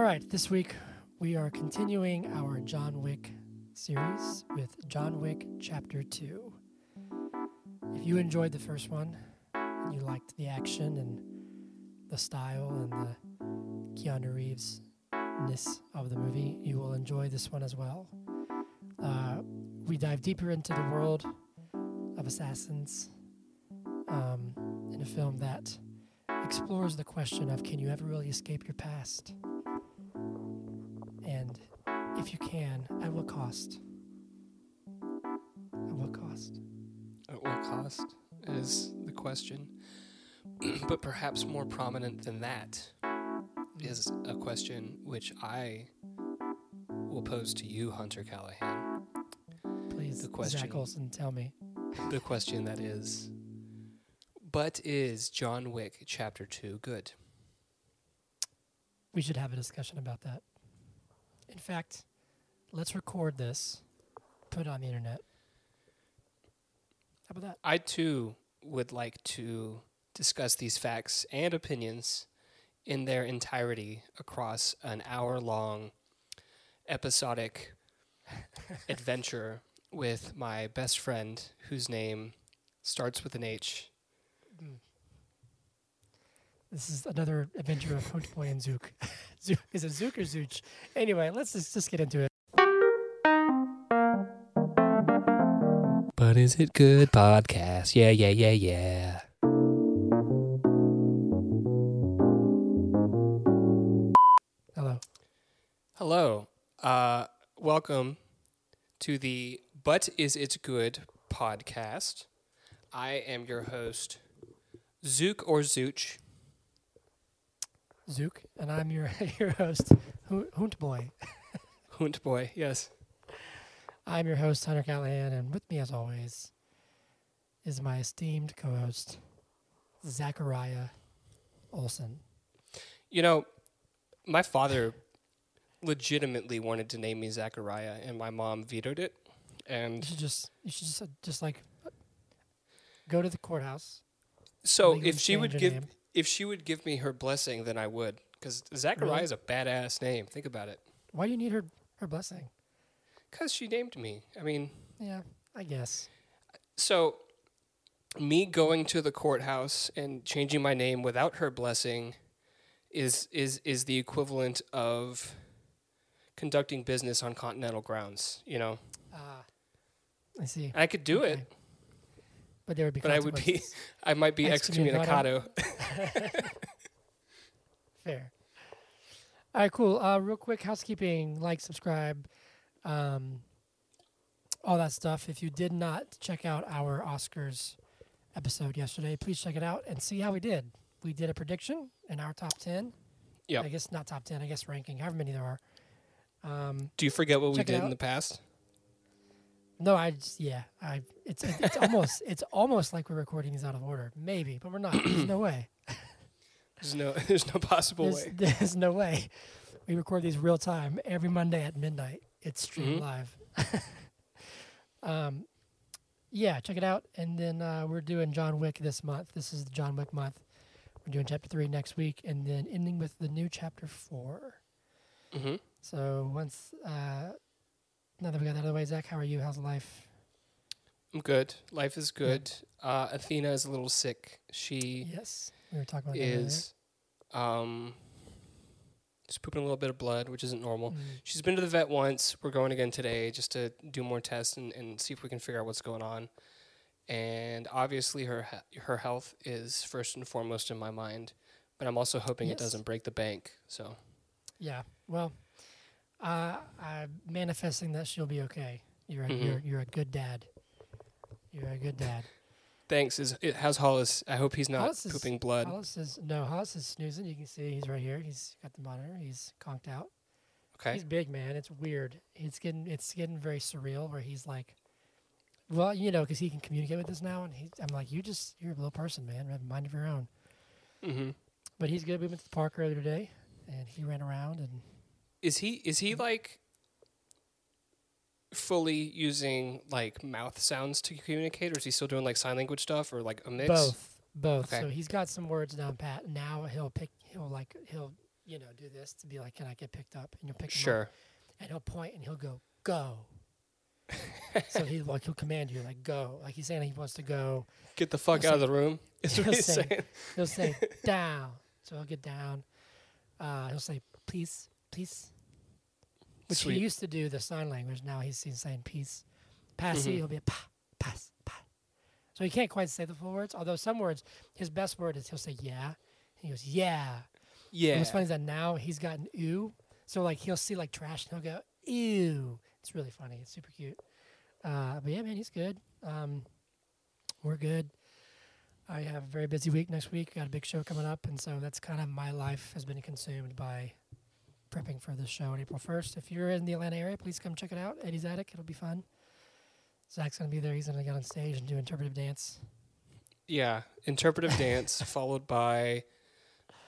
All right, this week we are continuing our John Wick series with John Wick Chapter 2. If you enjoyed the first one and you liked the action and the style and the Keanu Reeves ness of the movie, you will enjoy this one as well. Uh, we dive deeper into the world of assassins um, in a film that explores the question of can you ever really escape your past? If you can, at what cost? At what cost? At what cost is the question. but perhaps more prominent than that is a question which I will pose to you, Hunter Callahan. Please, The question- Zach Olson, tell me. The question that is But is John Wick Chapter 2 good? We should have a discussion about that. In fact, let's record this, put it on the internet. How about that? I too would like to discuss these facts and opinions in their entirety across an hour long episodic adventure with my best friend whose name starts with an H. Hmm. This is another adventure of Hunt Boy and Zook. Zook. Is it Zook or Zooch? Anyway, let's just, just get into it. But is it good podcast? Yeah, yeah, yeah, yeah. Hello. Hello. Uh, welcome to the But Is It Good podcast. I am your host, Zook or Zooch. Zook, and I'm your your host, Hu- Hunt Boy. Hunt boy, yes. I'm your host, Hunter Callahan, and with me, as always, is my esteemed co-host, Zachariah Olson. You know, my father legitimately wanted to name me Zachariah, and my mom vetoed it. And You should just you should just uh, just like go to the courthouse. so, if she would give name. if she would give me her blessing, then I would, because Zachariah Really? is a badass name. Think about it. Why do you need her her blessing? Because she named me. I mean, Yeah, I guess. so me going to the courthouse and changing my name without her blessing is is is the equivalent of conducting business on continental grounds. You know, Ah, I see. I could do Okay. it. But there would be. But I would be- I might be Excommunicado. excommunicado. Fair. All right, cool. Uh, real quick housekeeping: like, subscribe, um, all that stuff. If you did not check out our Oscars episode yesterday, please check it out and see how we did. We did a prediction in our top ten. Yeah. I guess not top ten. I guess ranking, however many there are. Um, Do you forget what we did in the past? no, I just yeah. I it's it, it's almost it's almost like we're recording these out of order, maybe, but we're not. There's no way. There's no there's no possible There's, way. there's no way. We record these real time every Monday at midnight. It's streamed Mhm. live. um, yeah, check it out. And then uh, we're doing John Wick this month. This is the John Wick month. We're doing chapter three next week, and then ending with the new chapter four. hmm So once uh, now that we got that out of the way, Zach, how are you? How's life? I'm good. Life is good. Uh, Athena is a little sick. She Yes, we were talking about that earlier. is um just pooping a little bit of blood, which isn't normal. Mm, She's been to the vet once. We're going again today just to do more tests and, and see if we can figure out what's going on. And obviously, her he- her health is first and foremost in my mind. But I'm also hoping it doesn't break the bank. So Yeah. Well, uh, I'm manifesting that she'll be okay. You're a, Mhm. you're you're a good dad. You're a good dad. Thanks. Is it, how's Hollis? I hope he's not Hollis is- pooping blood. Hollis is no Hollis is snoozing. You can see he's right here. He's got the monitor. He's conked out. Okay. He's big, man. It's weird. It's getting it's getting very surreal. Where he's like, well, you know, because he can communicate with us now, and he's I'm like, you just you're a little person, man. Have a mind of your own. Mm-hmm. But he's good. We went to the park earlier today, and he ran around and Is he is he like fully using like mouth sounds to communicate, or is he still doing like sign language stuff, or like a mix? both both. Okay. So he's got some words down pat. Now he'll pick. He'll like he'll you know, do this to be like, "Can I get picked up?" And you'll pick him up, Sure. and he'll point and he'll go, "Go." so he like he'll command you like go, like he's saying he wants to go. Get the fuck He'll out of the room. Is what he'll he's say- saying. He'll say down, so he'll get down. Uh, he'll say please, please, which Sweet. he used to do the sign language. Now he's saying peace. Passy, Mhm. he'll be a pa, pass, pa. So he can't quite say the full words. Although some words, his best word is he'll say yeah. And he goes yeah. Yeah. And what's funny is that now he's gotten ew. So like he'll see like trash and he'll go ew. It's really funny. It's super cute. Uh, but yeah, man, he's good. Um, we're good. I have a very busy week next week. Got a big show coming up, and so that's kind of my life has been consumed by prepping for this show on April first. If you're in the Atlanta area, please come check it out. Eddie's Attic. It'll be fun. Zach's gonna be there. He's gonna get on stage and do interpretive dance. Yeah, interpretive dance followed by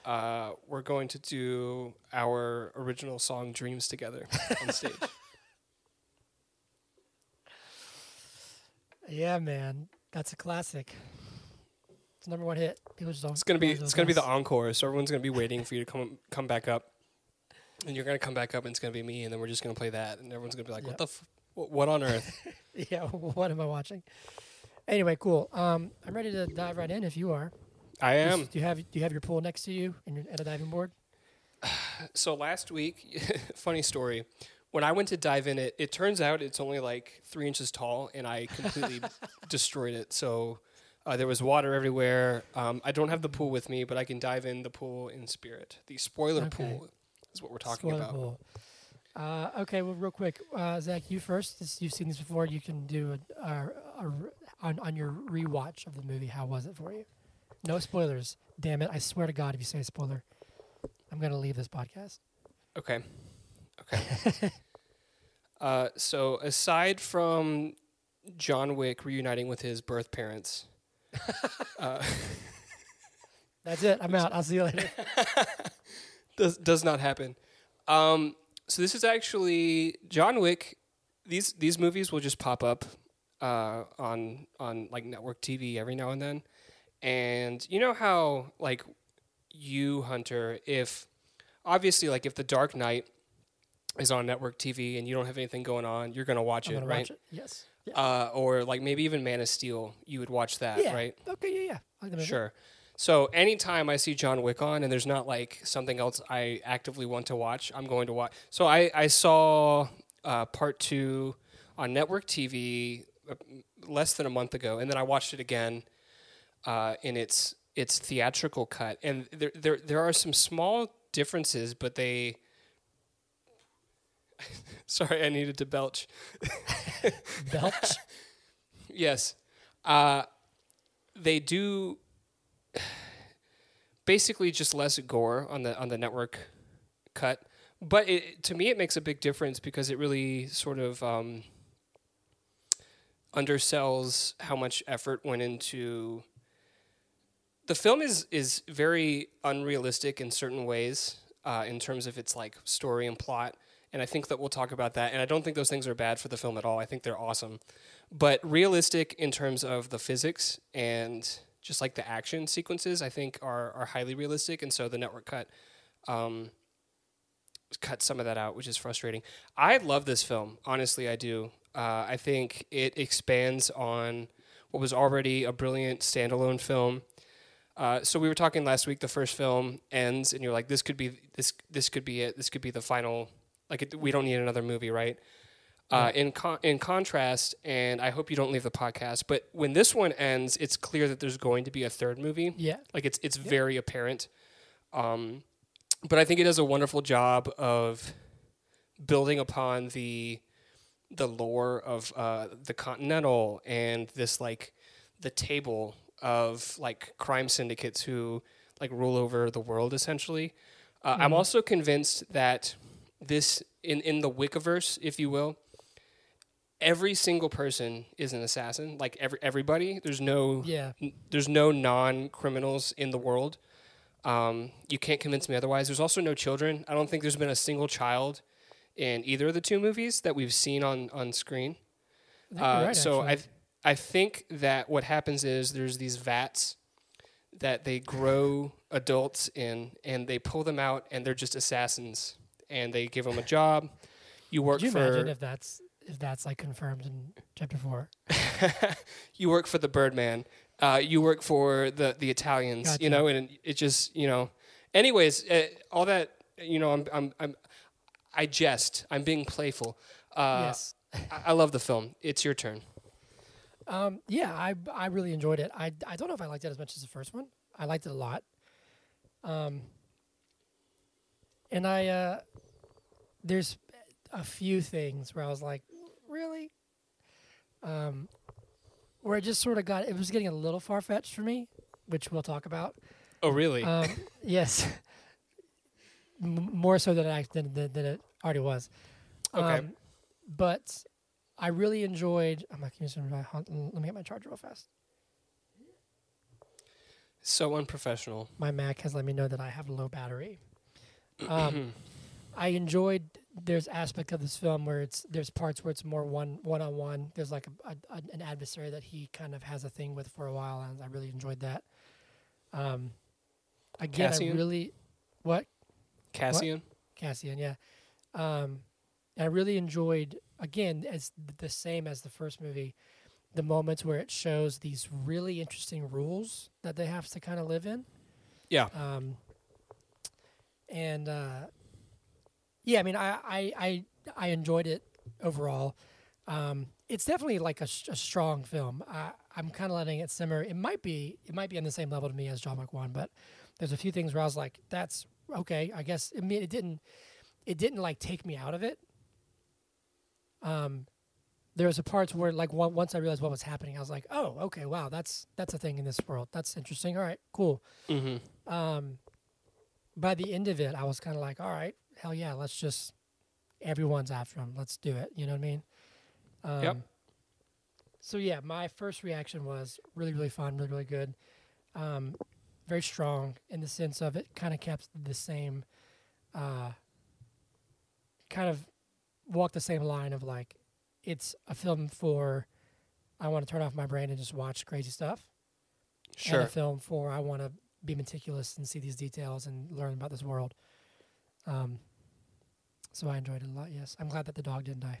uh, we're going to do our original song "Dreams" together on stage. Yeah, man, that's a classic. It's number one hit. People just don't. It's gonna be it's gonna be the encore, so everyone's gonna be waiting for you to come come back up, and you're gonna come back up, and it's gonna be me, and then we're just gonna play that, and everyone's gonna be like, Yep. "What the f- what on earth?" yeah. What am I watching? Anyway, cool. Um, I'm ready to dive right in. If you are, I Do you- am. Do you have Do you have your pool next to you and your, at a diving board? So last week, funny story. When I went to dive in it, it turns out it's only like three inches tall, and I completely destroyed it. So uh, there was water everywhere. Um, I don't have the pool with me, but I can dive in the pool in spirit. The spoiler Okay. pool is what we're talking about. Uh, okay, well, real quick, uh, Zach, you first. This, you've seen this before. You can do a, a, a on on your rewatch of the movie. How was it for you? No spoilers. Damn it! I swear to God, if you say a spoiler, I'm gonna leave this podcast. Okay. Okay. uh, so aside from John Wick reuniting with his birth parents, uh, That's it. I'm out. I'll see you later. Does does not happen. Um, so this is actually John Wick. These these movies will just pop up uh, on on like network TV every now and then, and you know how like you Hunter, if obviously like if The Dark Knight is on network TV and you don't have anything going on, you're gonna watch I'm it, gonna right? watch it. Yes. Uh, or like maybe even Man of Steel, you would watch that, yeah. right? Okay. Yeah. Yeah. I like the movie. Sure. So anytime I see John Wick on and there's not like something else I actively want to watch, I'm going to watch. So I, I saw uh, part two on network TV uh, less than a month ago, and then I watched it again uh, in its its theatrical cut. And there there there are some small differences, but they. Sorry, I needed to belch. Belch. Yes. Uh, they do basically just less gore on the on the network cut, but it, to me it makes a big difference because it really sort of um, undersells how much effort went into. The film is is very unrealistic in certain ways uh, in terms of its like story and plot, and I think that we'll talk about that. And I don't think those things are bad for the film at all. I think they're awesome but realistic in terms of the physics and just like the action sequences, I think are are highly realistic, and so the network cut um, cut some of that out, which is frustrating. I love this film, honestly, I do. Uh, I think it expands on what was already a brilliant standalone film. Uh, so we were talking last week. The first film ends, and you're like, "This could be this. This could be it. This could be the final. Like, it, we don't need another movie, right?" Uh, in con- in contrast, and I hope you don't leave the podcast, but when this one ends, it's clear that there's going to be a third movie. Yeah. Like it's it's very apparent. Um, but I think it does a wonderful job of building upon the the lore of uh, the Continental and this like the table of like crime syndicates who like rule over the world essentially. Uh, I'm also convinced that this in in the Wickiverse, if you will, every single person is an assassin. Like every everybody. There's no Yeah. n- there's no non criminals in the world. Um, you can't convince me otherwise. There's also no children. I don't think there's been a single child in either of the two movies that we've seen on on screen. I Uh, right, so actually. I I think that what happens is there's these vats that they grow adults in, and they pull them out, and they're just assassins, and they give them a job. You work Could you for imagine if that's if that's like confirmed in chapter four? you work for the Birdman. Uh, you work for the the Italians. Gotcha. You know, and it just you know. Anyways, uh, all that you know, I'm I'm I'm I jest. I'm being playful. Uh, yes. I, I love the film. It's your turn. Um, yeah, I I really enjoyed it. I I don't know if I liked it as much as the first one. I liked it a lot. Um, and I uh, there's a few things where I was like, um, where it just sort of got it was getting a little far fetched for me, which we'll talk about. Oh, really? Um, yes, M- more so than I than, than, than it already was. Okay. Um, but I really enjoyed. I'm not using my. Let me get my charger real fast. so unprofessional. My Mac has let me know that I have low battery. Um, I enjoyed. There's aspect of this film where it's there's parts where it's more one one on one. There's like a, a, an adversary that he kind of has a thing with for a while, and I really enjoyed that. Um, again, Cassian? I really what Cassian. Cassian, yeah. Um, I really enjoyed again as the same as the first movie, the moments where it shows these really interesting rules that they have to kind of live in. Yeah. Um, and uh, yeah, I mean, I, I I I enjoyed it overall. Um, it's definitely like a, a strong film. I, I'm kind of letting it simmer. It might be it might be on the same level to me as John Wick One, but there's a few things where I was like, "That's okay." I guess I mean it didn't it didn't like take me out of it. Um, there was a parts where like one, once I realized what was happening, I was like, "Oh, okay, wow, that's that's a thing in this world. That's interesting. All right, cool." Mm-hmm. um, by the end of it, I was kind of like, all right, hell yeah, let's just, everyone's after him. Let's do it. You know what I mean? Um, Yep. So yeah, my first reaction was really, really fun, really, really good. Um, very strong in the sense of it kind of kept the same, uh, kind of walked the same line of like, it's a film for, I want to turn off my brain and just watch crazy stuff and Sure. a film for I want to be meticulous and see these details and learn about this world. Um, so I enjoyed it a lot. Yes, I'm glad that the dog didn't die.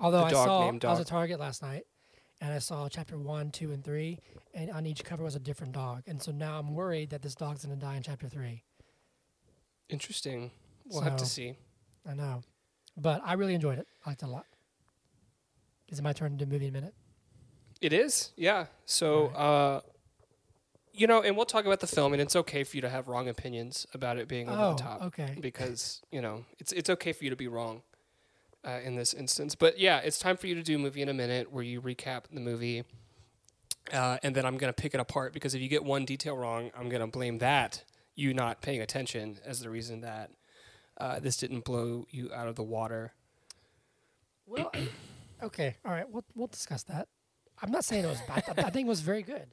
Although I saw, I was at Target last night, and I saw chapter one, two, and three, and on each cover was a different dog, and so now I'm worried that this dog's gonna die in chapter three. Interesting. We'll have to see. I know, but I really enjoyed it. I liked it a lot. Is it my turn to do movie in a minute? It is, yeah. So, uh, you know, and we'll talk about the film, and it's okay for you to have wrong opinions about it being over oh, the top, okay. because you know it's it's okay for you to be wrong uh, in this instance. But yeah, it's time for you to do movie in a minute, where you recap the movie, uh, and then I'm gonna pick it apart because if you get one detail wrong, I'm gonna blame that you not paying attention as the reason that uh, this didn't blow you out of the water. Well, okay, all right. We'll we'll discuss that. I'm not saying it was bad. I think it was very good.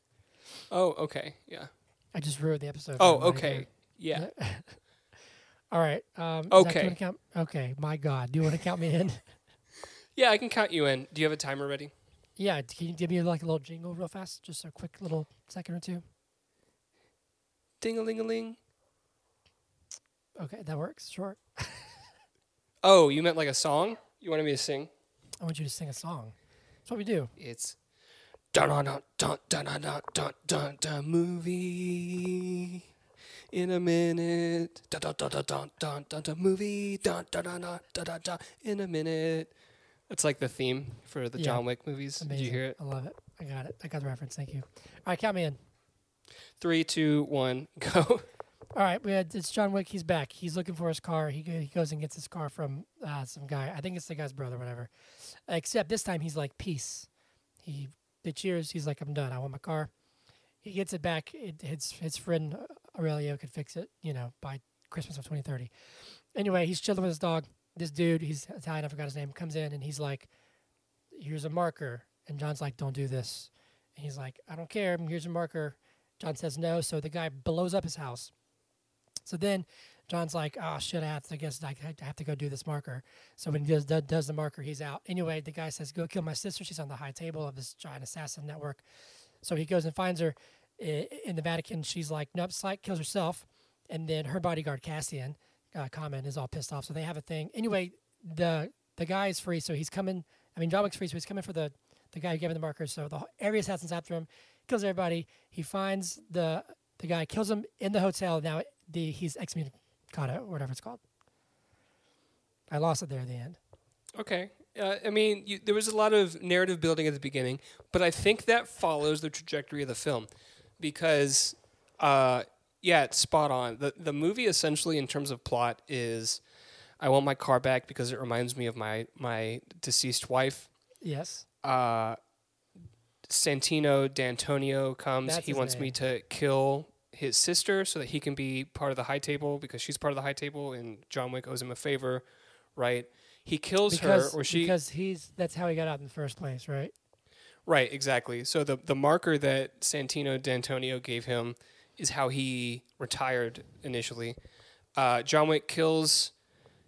Oh, okay, yeah. I just ruined the episode. Oh, okay, yeah. All right. Um, Okay. Okay. My God. Do you want to count me in? Yeah, I can count you in. Do you have a timer ready? yeah. Can you give me like a little jingle real fast? Just a quick little second or two. Ding a ling a ling. Okay, that works. Sure. Oh, you meant like a song? You wanted me to sing? I want you to sing a song. That's what we do. It's dun dun dun dun dun dun dun dun dun movie in a minute. Dun dun dun dun dun dun dun dun movie dun dun dun dun dun dun dun in a minute. That's like the theme for the. John Wick movies. Did you hear it? I love it. I got it. I got the reference. Thank you. All right, count me in. Three, two, one, go. All right, we had it's John Wick. He's back. He's looking for his car. He he goes and gets his car from uh, some guy. I think it's the guy's brother, whatever. Except this time he's like peace. He they cheers. He's like I'm done. I want my car. He gets it back. It, his his friend Aurelio could fix it. You know by Christmas of 2030. Anyway, he's chilling with his dog. This dude, he's Italian. I forgot his name. Comes in and he's like, "Here's a marker." And John's like, "Don't do this." And he's like, "I don't care. Here's a marker." John says no. So the guy blows up his house. So then John's like, oh shit, I have to, I guess I have to go do this marker. So when he does, does, the marker, he's out. Anyway, the guy says, go kill my sister. She's on the high table of this giant assassin network. So he goes and finds her. in the Vatican, she's like, nope, Psyche kills herself, and then her bodyguard Cassian, uh, Common, is all pissed off. So they have a thing. Anyway, the the guy is free, so he's coming. I mean, John Wick's free, so he's coming for the the guy who gave him the marker. So the every assassin's after him, kills everybody. He finds the the guy, kills him in the hotel. Now the he's or whatever it's called. I lost it there at the end. Okay. Uh, I mean, you, there was a lot of narrative building at the beginning, but I think that follows the trajectory of the film because, uh, yeah, it's spot on. The the movie essentially, in terms of plot, is I want my car back because it reminds me of my my deceased wife. Yes. Uh, Santino D'Antonio comes. That's he wants me to kill his sister so that he can be part of the high table because she's part of the high table and John Wick owes him a favor, right? He kills Because her or she because he's that's how he got out in the first place, right? Right, exactly. So the the marker that Santino D'Antonio gave him is how he retired initially. Uh, John Wick kills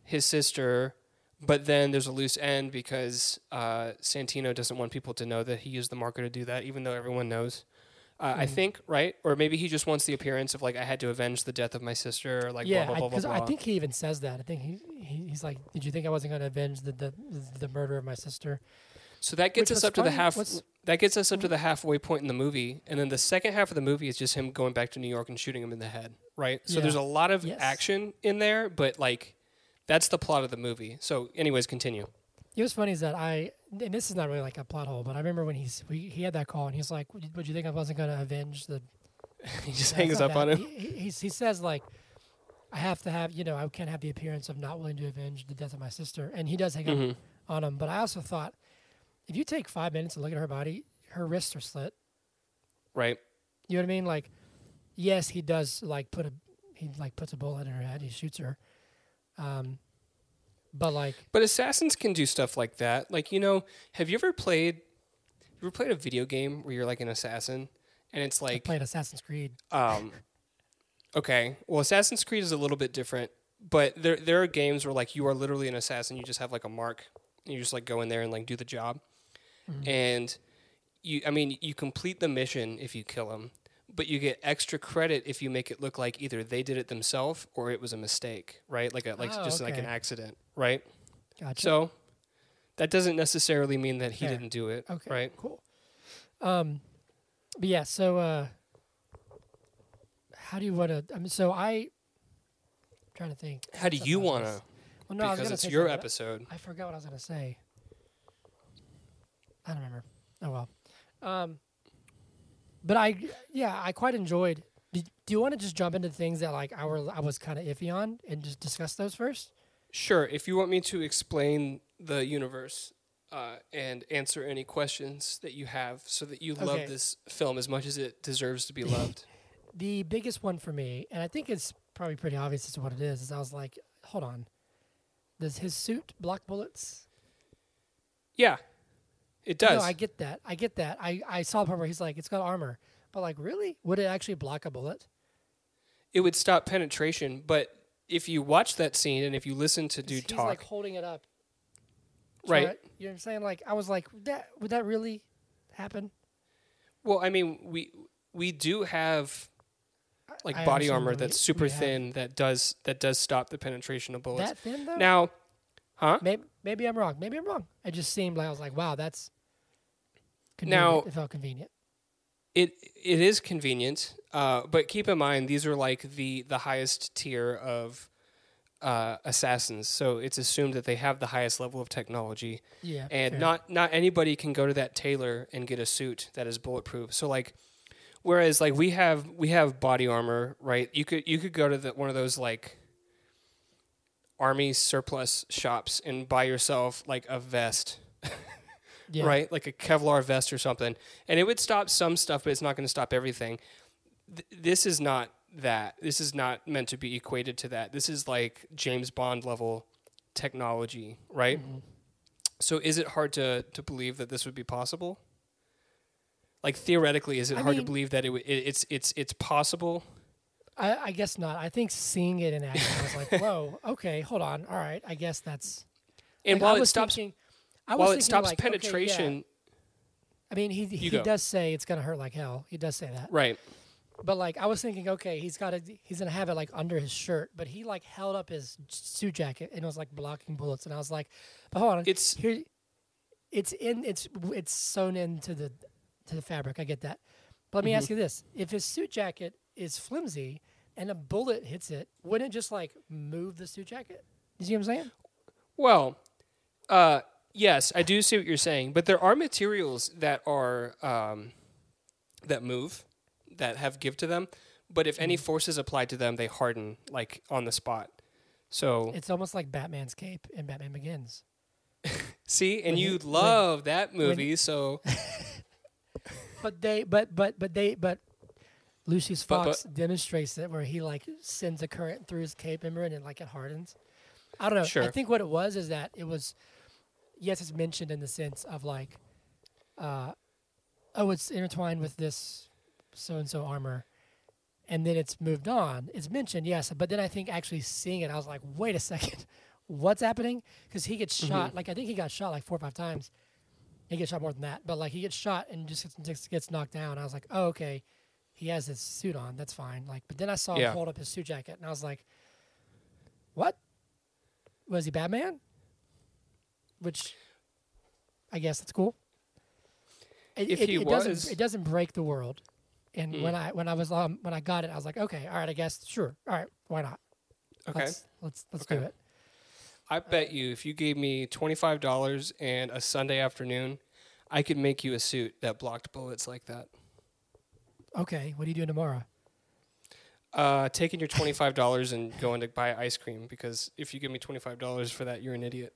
his sister, but then there's a loose end because uh, Santino doesn't want people to know that he used the marker to do that, even though everyone knows. Uh, I Mhm. think right, or maybe he just wants the appearance of like I had to avenge the death of my sister, or like yeah, blah blah blah because blah. I, think he even says that. I think he, he he's like, "Did you think I wasn't going to avenge the, the the murder of my sister?" So that gets Which us up to the half. What's- That gets us up to the halfway point in the movie, and then the second half of the movie is just him going back to New York and shooting him in the head. Right. So Yeah. there's a lot of Yes. action in there, but like that's the plot of the movie. So, anyways, continue. It was funny is that I, and this is not really like a plot hole, but I remember when he's we, he had that call and he's like, "Would you think I wasn't going to avenge the?" he just hangs up on him. He, he, he says like, "I have to have you know I can't have the appearance of not willing to avenge the death of my sister," and he does hang up Mhm. on him. But I also thought, if you take five minutes and look at her body, her wrists are slit. Right. You know what I mean? Like, yes, he does like put a he like puts a bullet in her head. He shoots her. Um, but like, But assassins can do stuff like that. Like you know, have you ever played? You ever played a video game where you're like an assassin, and it's I like played Assassin's Creed. Um, okay. Well, Assassin's Creed is a little bit different, but there there are games where like you are literally an assassin. You just have like a mark. And you just like go in there and like do the job, Mhm. and you. I mean, you complete the mission if you kill them, but you get extra credit if you make it look like either they did it themselves or it was a mistake, right? Like a like Oh, just like an accident, right? Gotcha. So that doesn't necessarily mean that he Fair. didn't do it, okay, right? cool. Um, but yeah, so uh, how do you want to? I mean, so I. I'm trying to think. How do you want gonna Well, no, I was Because it's your episode. I forgot what I was gonna say. I don't remember. Oh well. Um, but I, yeah, I quite enjoyed. Do, do you want to just jump into things that like I were I was kind of iffy on and just discuss those first? Sure. If you want me to explain the universe uh, and answer any questions that you have, so that you Okay. love this film as much as it deserves to be loved. The biggest one for me, and I think it's probably pretty obvious as to what it is, is I was like, hold on, does his suit block bullets? yeah, it does. No, I get that. I get that. I, I saw part where he's like, it's got armor, but like, really, would it actually block a bullet? it would stop penetration, but if you watch that scene and if you listen to dude he's talk, like holding it up. right? You know what I'm saying? Like I was like, would that would that really happen? Well, I mean, we we do have like I body armor that's super we have thin that does that does stop the penetration of bullets. That thin though? now, huh? maybe maybe I'm wrong. Maybe I'm wrong. It just seemed like I was like, wow, that's convenient. Now- it felt convenient. It it is convenient, uh, but keep in mind these are like the the highest tier of uh, assassins. So it's assumed that they have the highest level of technology, Yeah. and fair. not not anybody can go to that tailor and get a suit that is bulletproof. So like, whereas like we have we have body armor, right? You could you could go to the, one of those like army surplus shops and buy yourself like a vest yeah. right? Like a Kevlar vest or something, and it would stop some stuff, but it's not going to stop everything. Th- this is not that. This is not meant to be equated to that. This is like James Bond level technology, right? Mhm. So, is it hard to to believe that this would be possible? Like theoretically, is it I hard to believe that it, w- it it's it's it's possible? I, I guess not. I think seeing it in action, I was like, whoa, okay, hold on, all right. I guess that's. And like, I while it stops thinking, I was while it stops like, okay, yeah. penetration, I mean, he he go. does say it's gonna hurt like hell. He does say that. right? But like I was thinking, okay, he's got to he's gonna have it like under his shirt, but he like held up his suit jacket and it was like blocking bullets, and I was like, but hold on, It's here, it's in it's it's sewn into the to the fabric. I get that, but let me ask mm-hmm. you this: if his suit jacket is flimsy and a bullet hits it, wouldn't it just like move the suit jacket? You see what I'm saying? Well, uh, yes, I do see what you're saying, but there are materials that are um, that move, that have give to them. But if any force is applied to them, they harden like on the spot. So It's almost like Batman's cape in Batman Begins. see, and when you he- when- love that movie. so But they, but but but they, but Lucius But- Fox demonstrates it where he like sends a current through his cape and it like it hardens. I don't know. I think what it was is that it was, yes, it's mentioned in the sense of like, uh, oh, it's intertwined with this so and so armor, and then it's moved on. It's mentioned, yes, but then I think actually seeing it, I was like, wait a second, what's happening? Because he gets shot. Like I think he got shot like four or five times. He gets shot more than that, but like he gets shot and just gets, just gets knocked down. I was like, oh okay, he has his suit on. That's fine. Like, but then I saw Yeah. him hold up his suit jacket, and I was like, what? Was he Batman? Which, I guess that's cool. It, If it, he it was- doesn't it doesn't break the world. And Mm. when I when I was um, when I got it, I was like, okay, all right, I guess sure, all right, why not? okay, Let's let's let's do it. I bet you if you gave me twenty five dollars and a Sunday afternoon, I could make you a suit that blocked bullets like that. Okay, what are you doing tomorrow? Uh, taking your twenty five dollars and going to buy ice cream because if you give me twenty five dollars for that, you're an idiot.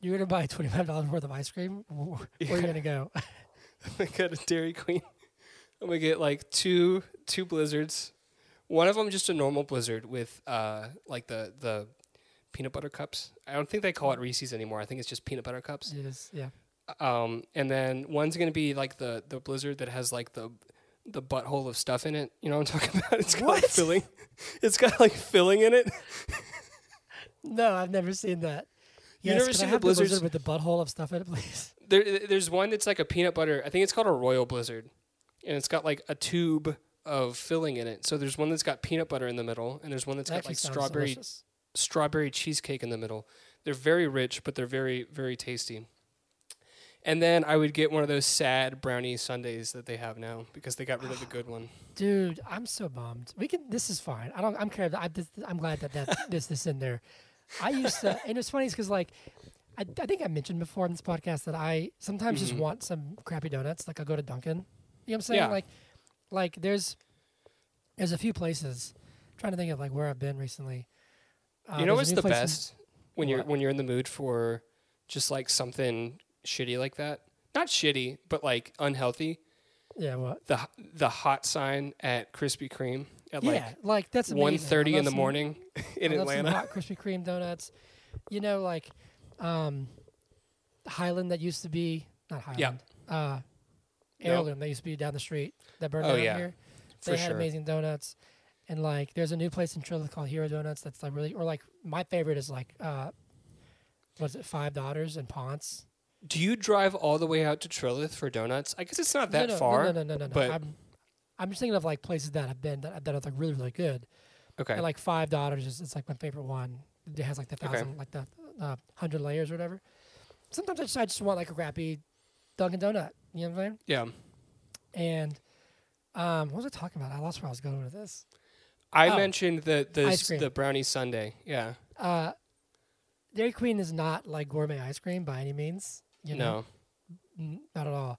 You're gonna buy twenty five dollars worth of ice cream. Where where are you gonna go? I got a Dairy Queen. I'm gonna get like two two blizzards. One of them just a normal blizzard with uh like the the peanut butter cups. I don't think they call it Reese's anymore. I think it's just peanut butter cups. it is, yeah. Um, and then one's gonna be like the the blizzard that has like the the butthole of stuff in it. You know what I'm talking about? It's got like filling. It's got like filling in it. No, I've never seen that. You Yes, never seen the blizzards? blizzard with the butthole of stuff in it, please? There, there's one that's like a peanut butter. I think it's called a royal blizzard, and it's got like a tube of filling in it. So there's one that's got peanut butter in the middle, and there's one that's That got like strawberry delicious. strawberry cheesecake in the middle. They're very rich, but they're very very tasty. And then I would get one of those sad brownie sundaes that they have now because they got rid of the good one. Dude, I'm so bummed. We can. This is fine. I don't. I'm care. I, this, I'm glad that that this is in there. I used to, and it's funny because like, I, I think I mentioned before in this podcast that I sometimes just Mhm. want some crappy donuts. Like I go to Dunkin'. You know what I'm saying? Yeah. Like, like there's there's a few places. I'm trying to think of like where I've been recently. Uh, you know what's the best when you're when you're in the mood for just like something shitty like that. Not shitty, but like unhealthy. yeah. What? The the hot sign at Krispy Kreme at yeah. like Like that's. I 1.30 in the some- morning in I love some Atlanta. hot Krispy Kreme donuts. You know, like um, Highland that used to be not Highland. Yeah. Uh, heirloom that used to be down the street that burned Oh, down yeah, here. For They had sure. amazing donuts, and like there's a new place in Trilith called Hero Donuts that's like really or like my favorite is like uh, was it Five Daughters and Ponce? Do you drive all the way out to Trilith for donuts? I guess it's not that no, no, far. No, no, no, no, no. but- I'm, I'm just thinking of like places that I've been that, that are like really, really good. Okay. And like Five Daughters is it's like my favorite one. It has like the Okay. thousand, like the uh, hundred layers or whatever. Sometimes I just I just want like a crappy Dunkin' Donut. You know what I'm saying? yeah. And um, what was I talking about? I lost where I was going with this. I Oh. mentioned the the s- the brownie sundae. Yeah. Uh, Dairy Queen is not like gourmet ice cream by any means. You know, no. N- not at all.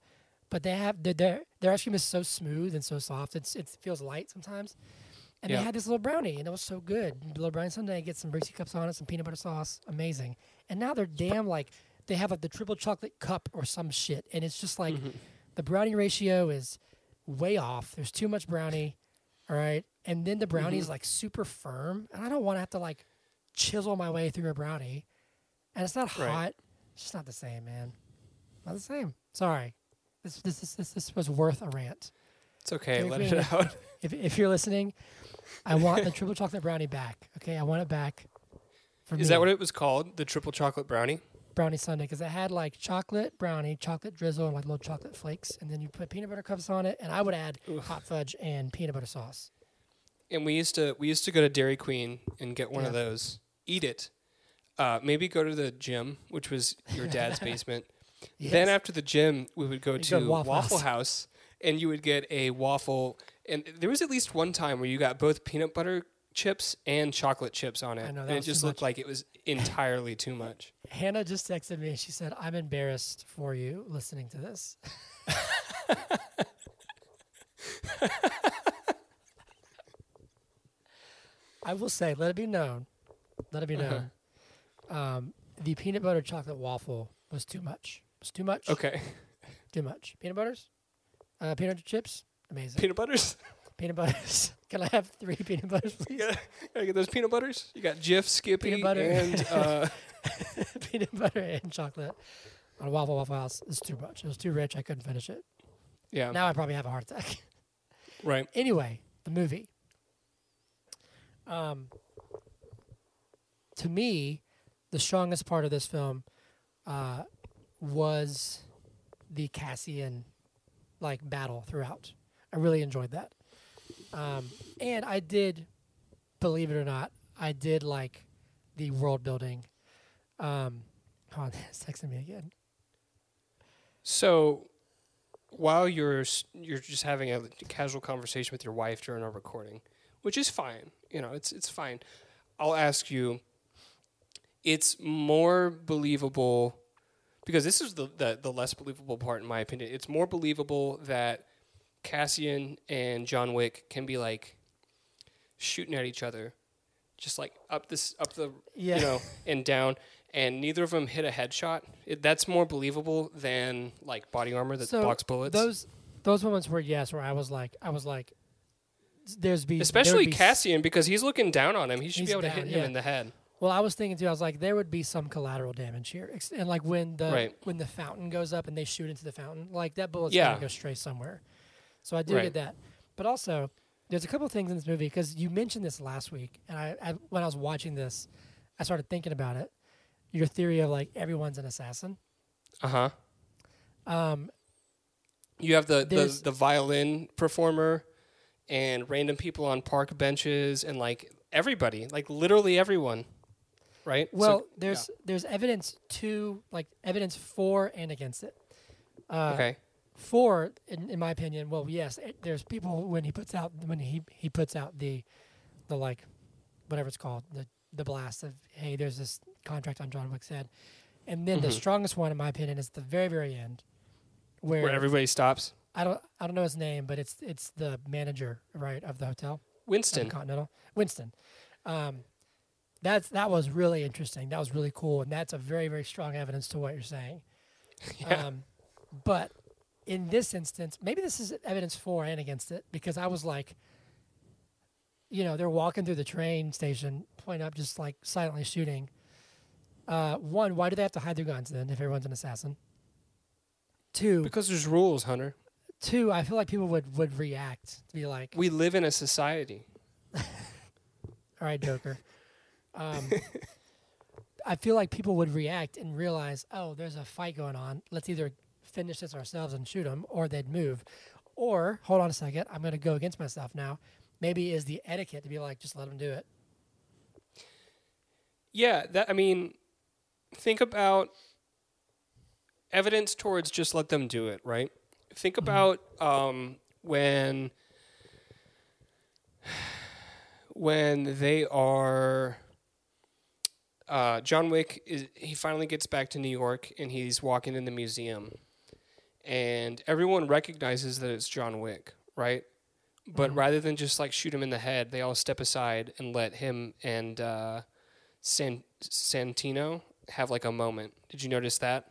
But they have their their, their ice cream is so smooth and so soft. It's it feels light sometimes. And Yeah. they had this little brownie, and it was so good. Little brownie sundae, get some Reese cups on it, some peanut butter sauce, amazing. And now they're damn like they have like the triple chocolate cup or some shit, and it's just like Mhm. the brownie ratio is way off. There's too much brownie, all right, and then the brownie is Mhm. like super firm, and I don't want to have to like chisel my way through a brownie, and it's not Right. hot. It's just not the same, man. Not the same. Sorry. This this this this, this was worth a rant. It's okay. Let it if- out. If if you're listening, I want the triple chocolate brownie back. Okay, I want it back. Is me. that what it was called? The triple chocolate brownie? brownie sundae because it had like chocolate brownie, chocolate drizzle, and like little chocolate flakes, and then you put peanut butter cups on it, and I would add Oof. hot fudge and peanut butter sauce. And we used to we used to go to Dairy Queen and get one of those, eat it, uh, maybe go to the gym, which was your dad's basement. Then after the gym, we would go You'd to go to Waffle, Waffle House. House. and you would get a waffle. And there was at least one time where you got both peanut butter chips and chocolate chips on it, I know, that and it was too just looked much. like it was entirely too much. Hannah just texted me and she said, "I'm embarrassed for you listening to this." I will say, let it be known, let it be known, um, the peanut butter chocolate waffle was too much. Was too much. Okay, Too much. Peanut butters, uh, peanut butter chips, amazing. peanut butters. peanut butters. Can I have three peanut butters, please? gotta, gotta get those peanut butters. You got Jif, Skippy, Peanut butter. and uh, peanut butter and chocolate on a Waffle Waffle House is too much. It was too rich. I couldn't finish it. yeah, Now I probably have a heart attack. right. anyway, the movie. Um, to me, the strongest part of this film uh, was the Cassian like battle throughout. I really enjoyed that, um, and I did, believe it or not, I did like the world building. Um, on, it's texting me again. So, while you're you're just having a casual conversation with your wife during our recording, which is fine, you know, it's it's fine. I'll ask you. It's more believable because this is the, the the less believable part, in my opinion. It's more believable that Cassian and John Wick can be like shooting at each other, just like up this up the Yeah, you know, and down, and neither of them hit a headshot. It, that's more believable than like body armor that So, blocks bullets. those those moments were yes, where I was like, I was like, there's be Especially be Cassian because he's looking down on him. He should be able to hit him yeah. in the head. Well, I was thinking too. I was like, there would be some collateral damage here, and like when the Right. when the fountain goes up and they shoot into the fountain, like that bullet's Yeah. gonna go straight somewhere. So I do Right. get that, but also there's a couple of things in this movie because you mentioned this last week, and I, I when I was watching this, I started thinking about it. Your theory of like everyone's an assassin. Uh huh. Um, You have the, the the violin performer and random people on park benches and like everybody, like literally everyone, right? So- well, there's there's evidence to like evidence for and against it. Uh, okay. for in, in my opinion well yes it, there's people when he puts out when he he puts out the the like whatever it's called the the blast of hey there's this contract on john wick's head and then the Mhm. strongest one in my opinion is the very very end where, Where everybody stops. i don't i don't know his name but it's it's the manager right of the hotel the Winston. continental winston um that's that was really interesting that was really cool and that's a very very strong evidence to what you're saying Yeah. um, but in this instance, maybe this is evidence for and against it because I was like, you know, they're walking through the train station, point up, just like silently shooting. Uh, one, why do they have to hide their guns then if everyone's an assassin? Two, because there's rules, Hunter. two, I feel like people would would react to be like, We live in a society. all right, Joker. Um, I feel like people would react and realize, oh, there's a fight going on. Let's either finish this ourselves and shoot them, or they'd move. Or, hold on a second, I'm going to go against myself now. Maybe is the etiquette to be like, just let them do it. Yeah, that I mean, think about evidence towards just let them do it, right? Think about um, when when they are uh, John Wick is he finally gets back to New York and he's walking in the museum and everyone recognizes that it's John Wick, right? But Mhm. rather than just like shoot him in the head, they all step aside and let him and uh, San- Santino have like a moment. Did you notice that?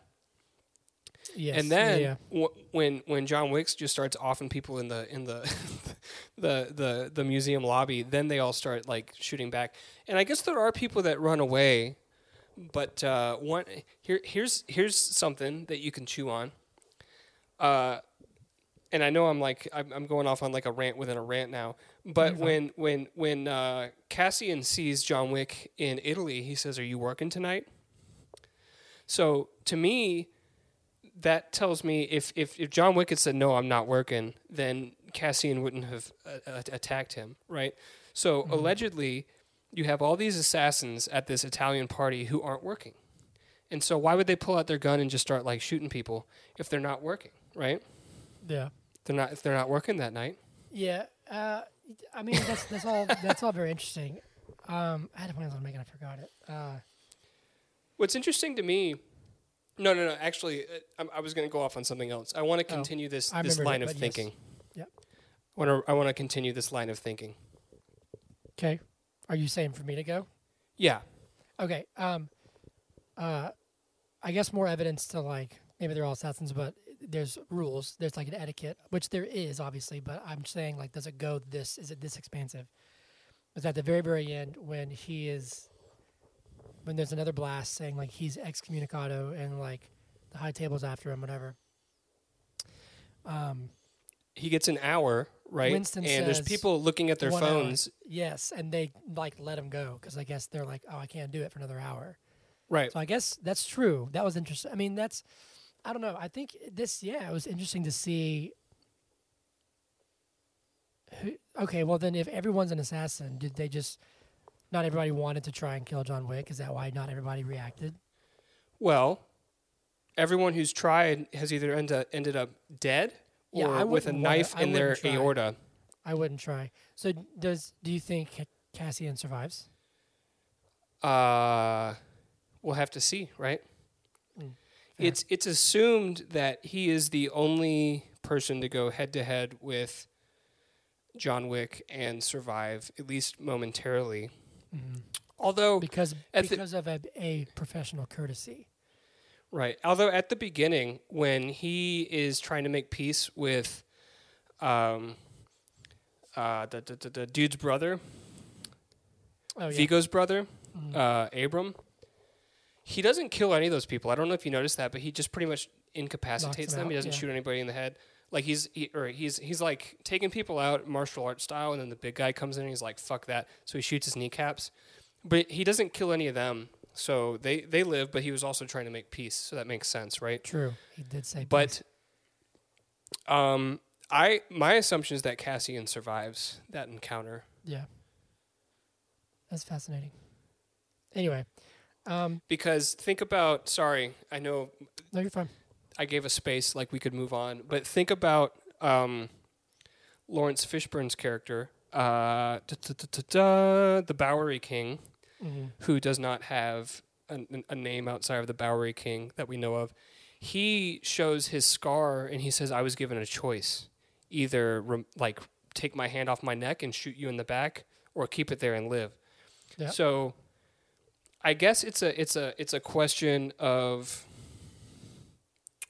Yes. and then yeah, w- when when John Wicks just starts offing people in the in the the the the museum lobby, then they all start like shooting back. And I guess there are people that run away, but uh, one here here's here's something that you can chew on. Uh, and I know I'm like I'm, I'm going off on like a rant within a rant now. But when when when uh, Cassian sees John Wick in Italy, he says, "Are you working tonight?" So to me, that tells me if, if, if John Wick had said, no, I'm not working, then Cassian wouldn't have uh, uh, attacked him, right? So Mhm. allegedly, you have all these assassins at this Italian party who aren't working. And so why would they pull out their gun and just start like shooting people if they're not working, right? Yeah. They're not if they're not working that night. Yeah. Uh, I mean, that's that's all that's all very interesting. Um, I had a point I was making, I forgot it. Uh, What's interesting to me, no, no, no. Actually, uh, I'm- I was going to go off on something else. I want to Oh, continue this I this remembered it, line of thinking. yes. I want to I want to continue this line of thinking. okay. Are you saying for me to go? Yeah. Okay. Um, uh, I guess more evidence to like maybe they're all assassins, but there's rules. There's like an etiquette, which there is obviously. But I'm saying like, does it go this? Is it this expansive? It's at the very very end when he is when there's another blast saying like he's excommunicado and like the high table's after him, whatever. Um, He gets an hour, right? Winston and there's people looking at their one hour. phones. yes, and they like let him go because I guess they're like, oh, I can't do it for another hour. Right. So I guess that's true. That was interesting. I mean, that's I don't know. I think this yeah, it was interesting to see. Who, okay, well then, if everyone's an assassin, did they just not everybody wanted to try and kill John Wick? Is that why not everybody reacted? Well, everyone who's tried has either end up, ended up dead Yeah, or with a wanna- knife in their try. aorta. I wouldn't try. So does do you think Cassian survives? Uh, we'll have to see, right? Mm. It's it's assumed that he is the only person to go head to head with John Wick and survive at least momentarily. Although Because because of a, a professional courtesy. Right. Although at the beginning, when he is trying to make peace with um, uh, the, the, the, the dude's brother, Oh yeah. Viggo's brother, Mhm. uh, Abram, he doesn't kill any of those people. I don't know if you noticed that, but he just pretty much incapacitates them them. He doesn't yeah. shoot anybody in the head. Like he's he, or he's he's like taking people out martial arts style, and then the big guy comes in and he's like, "Fuck that!" So he shoots his kneecaps, but he doesn't kill any of them. So they they live, but he was also trying to make peace. So that makes sense, right? True. He did say. peace. But um, I my assumption is that Cassian survives that encounter yeah, that's fascinating. Anyway, um, because think about. Sorry, I know no, you're fine. I gave a space like we could move on, but think about um, Laurence Fishburne's character, uh, the Bowery King, hmm who does not have a, a name outside of the Bowery King that we know of. He shows his scar and he says, "I was given a choice: either rem- like take my hand off my neck and shoot you in the back, or keep it there and live." Yeah. So, I guess it's a it's a it's a question of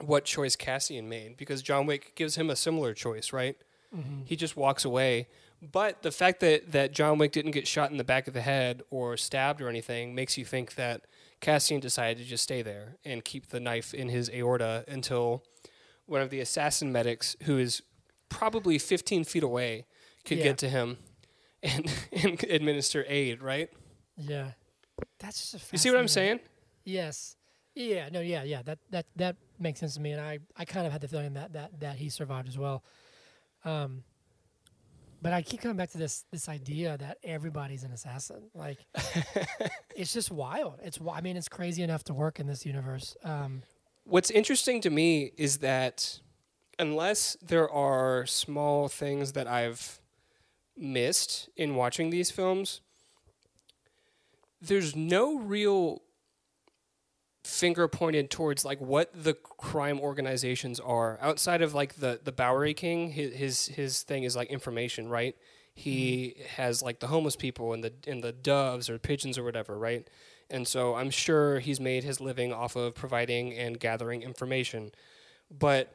what choice Cassian made because John Wick gives him a similar choice, right? hmm he just walks away. But the fact that, that John Wick didn't get shot in the back of the head or stabbed or anything makes you think that Cassian decided to just stay there and keep the knife in his aorta until one of the assassin medics, who is probably 15 feet away, could Yeah. get to him and, and administer aid, right? Yeah, that's just. A You see what I'm saying? Yes. Yeah. No. Yeah. Yeah. That that that makes sense to me, and I I kind of had the feeling that that that he survived as well. Um. But I keep coming back to this this idea that everybody's an assassin. Like, it's just wild. It's I mean, it's crazy enough to work in this universe. Um. What's interesting to me is that unless there are small things that I've missed in watching these films, there's no real finger pointed towards like what the crime organizations are outside of like the the Bowery King his his, his thing is like information right he has like the homeless people and the and the doves or pigeons or whatever right and so I'm sure he's made his living off of providing and gathering information but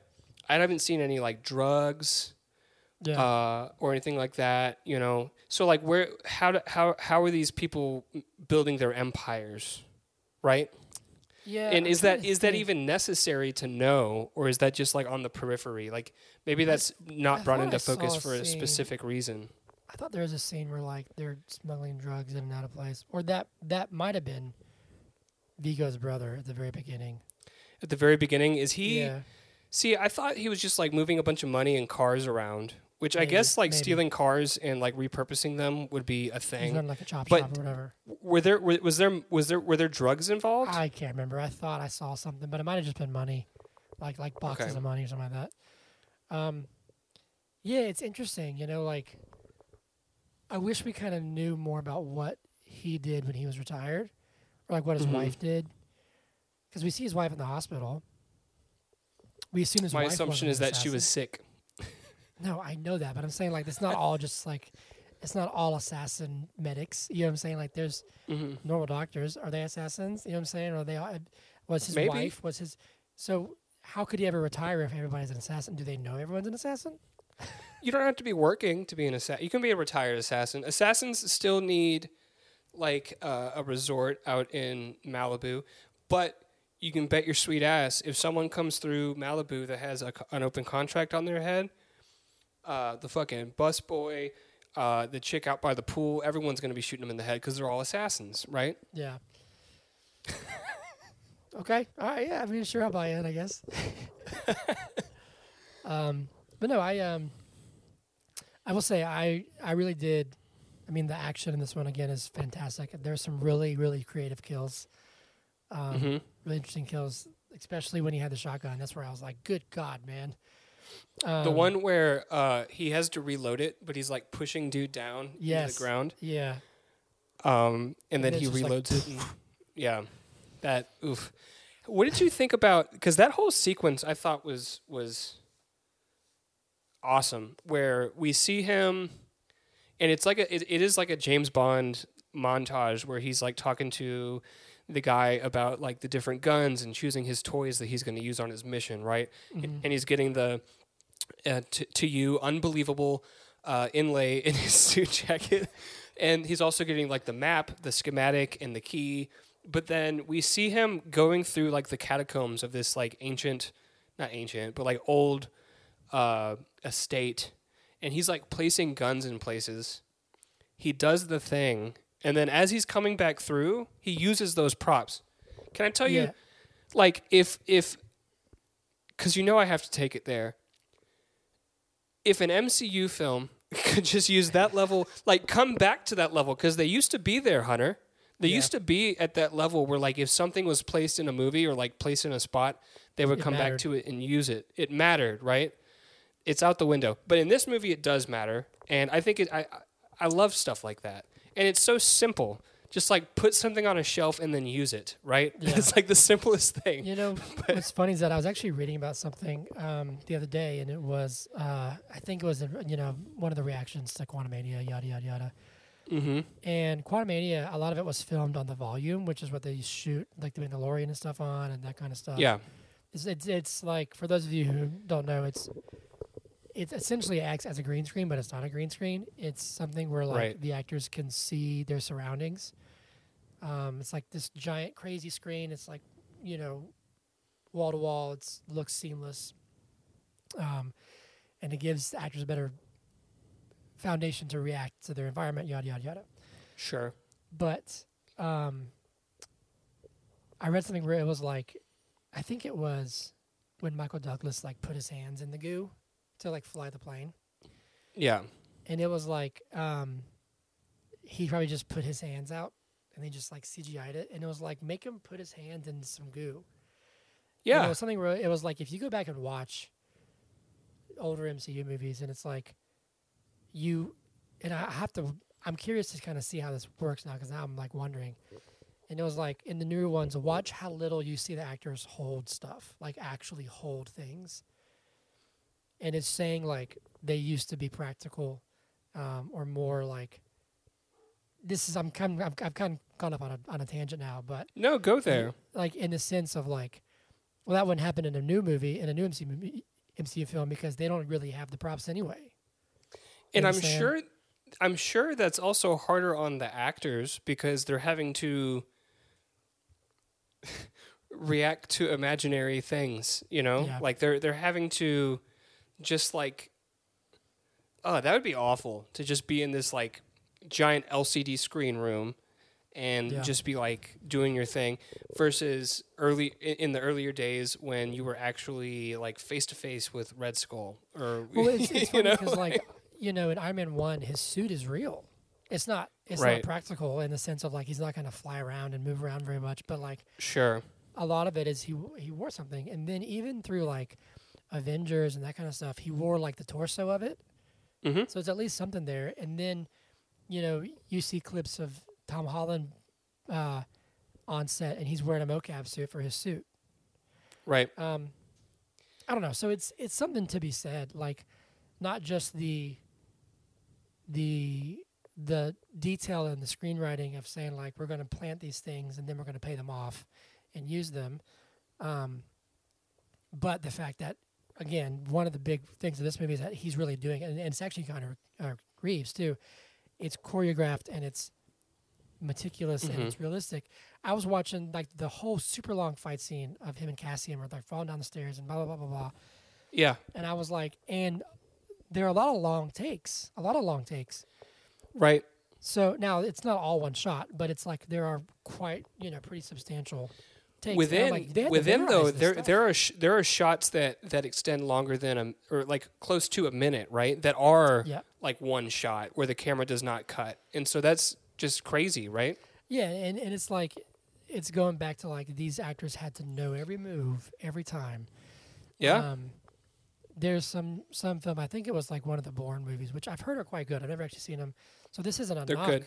I haven't seen any like drugs Yeah. uh, or anything like that. You know, so like where how do, how how are these people building their empires, right? Yeah. and I'm is that is that that even necessary to know, or is that just like on the periphery? Like maybe that's not I brought into I focus for a scene- specific reason. I thought there was a scene where like they're smuggling drugs in and out of place, or that that might have been Viggo's brother at the very beginning. At the very beginning, is he? yeah, See, I thought he was just like moving a bunch of money and cars around, which I guess like maybe. stealing cars and like repurposing them would be a thing. like a chop But- shop or whatever. Were there were, was there was there were there drugs involved? I can't remember. I thought I saw something, but it might have just been money, like like boxes Okay. of money or something like that. Um, yeah, it's interesting. You know, like I wish we kind of knew more about what he did when he was retired, or like what his Mhm. wife did, because we see his wife in the hospital. We assume his My wife assumption is that she was sick. No, I know that, but I'm saying like it's not all just like it's not all assassin medics. You know what I'm saying? Like there's hmm normal doctors. Are they assassins? You know what I'm saying? Or are they? all- Was his Maybe. wife? Was his? So how could he ever retire if everybody's an assassin? Do they know everyone's an assassin? You don't have to be working to be an assassin. You can be a retired assassin. Assassins still need like uh, a resort out in Malibu, but you can bet your sweet ass if someone comes through Malibu that has a, an open contract on their head, uh, the fucking bus boy, uh, the chick out by the pool, everyone's going to be shooting them in the head because they're all assassins, right? Yeah. okay. All right. Yeah. I mean, sure, I'll buy in. I guess. um, but no, I um, I will say I I really did. I mean, the action in this one again is fantastic. There's some really really creative kills. Um, hmm really interesting kills, especially when he had the shotgun. That's where I was like, "Good God, man!" Um, the one where uh, he has to reload it, but he's like pushing dude down into the ground. yeah, um, and then And he it's just like- reloads it. And, yeah, that oof. What did you think about? Because that whole sequence I thought was was awesome, where we see him, and it's like a it, it is like a James Bond montage where he's like talking to the guy about like the different guns and choosing his toys that he's going to use on his mission, right? Mhm. And, and he's getting the uh, to, to you unbelievable uh, inlay in his suit jacket, and he's also getting like the map, the schematic, and the key. But then we see him going through like the catacombs of this like ancient, not ancient, but like old uh, estate, and he's like placing guns in places. He does the thing, and then as he's coming back through, he uses those props. Can I tell you, like if if, because you know I have to take it there. If an MCU film could just use that level, like come back to that level, because they used to be there, Hunter. They Yeah. used to be at that level where, like, if something was placed in a movie or like placed in a spot, they would It come back to it and use it. It mattered, right? It's out the window. But in this movie, it does matter, and I think it. I- I love stuff like that, and it's so simple. Just like put something on a shelf and then use it, right? Yeah. It's like the simplest thing. You know, what's funny is that I was actually reading about something um, the other day, and it was, uh, I think it was, you know, one of the reactions to Quantumania, yada, yada, yada. Mm-hmm. And Quantumania, a lot of it was filmed on the volume, which is what they shoot, like the Mandalorian and stuff on, and that kind of stuff. Yeah. It's, it's, it's like, for those of you who don't know, it's, it essentially acts as a green screen, but it's not a green screen. It's something where like Right. the actors can see their surroundings. Um, it's like this giant crazy screen. It's like you know, wall to wall. It's looks seamless, um, and it gives the actors a better foundation to react to their environment. Yada yada yada. Sure. But um, I read something where it was like, I think it was when Michael Douglas like put his hands in the goo to like fly the plane, Yeah. and it was like um, he probably just put his hands out and they just like CGI'd it, and it was like make him put his hands in some goo. Yeah. it was something where it was like if you go back and watch older MCU movies, and it's like you and I have to. I'm curious to kind of see how this works now because now I'm like wondering. And it was like in the newer ones, watch how little you see the actors hold stuff, like actually hold things. And it's saying like they used to be practical, um, or more like. This is I'm kind of, I've, I've kind of gone up on a on a tangent now, but No, go there. like in the sense of like, well, that wouldn't happen in a new movie in a new MCU movie, MCU film because they don't really have the props anyway. And I'm sure I'm sure that's also harder on the actors because they're having to react to imaginary things, you know? Yeah. Like they're they're having to just like oh, that would be awful to just be in this like giant LCD screen room and Yeah. just be like doing your thing versus early in the earlier days when you were actually like face to face with Red Skull or Well, it's, it's you funny know because like you know in Iron Man one, his suit is real. It's not. It's Right. not practical in the sense of like he's not going to fly around and move around very much. But like sure a lot of it is he he wore something, and then even through like Avengers and that kind of stuff, he wore like the torso of it. hmm So it's at least something there. And then, you know, you see clips of Tom Holland uh, on set, and he's wearing a mocap suit for his suit. right Um, I don't know. So it's it's something to be said, like not just the the the detail in the screenwriting of saying like we're going to plant these things and then we're going to pay them off and use them, um, but the fact that again one of the big things of this movie is that he's really doing it, and, and it's actually kind of uh, Reeves too. It's choreographed and it's meticulous and Mhm. it's realistic. I was watching like the whole super long fight scene of him and Cassian where they're falling down the stairs and blah blah blah blah blah. yeah And I was like, and there are a lot of long takes, a lot of long takes. right So now it's not all one shot, but it's like there are quite you know pretty substantial takes. Within like, they had to within though there stuff. there are sh- there are shots that that extend longer than a or like close to a minute right that are yeah like one shot where the camera does not cut and so that's just crazy right yeah, and and it's like it's going back to like these actors had to know every move every time. yeah Um, there's some some film. I think it was like one of the Bourne movies, which I've heard are quite good. I've never actually seen them, so this isn't a They're knock. good.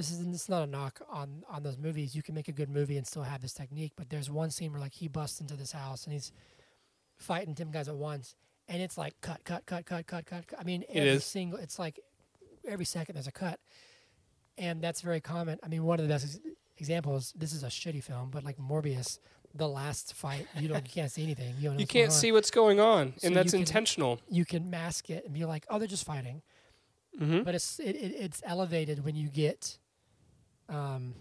This is this is not a knock on on those movies. You can make a good movie and still have this technique. But there's one scene where like he busts into this house and he's fighting ten guys at once, and it's like cut, cut, cut, cut, cut, cut. cut. I mean, It every is. single. It's like every second there's a cut, and that's very common. I mean, one of the best examples. This is a shitty film, but like Morbius, the last fight, you don't, you can't see anything. You, you can't see what's going on So and that's you can- intentional you can mask it and be like, oh, they're just fighting. hmm But it's it, it, it's elevated when you get um,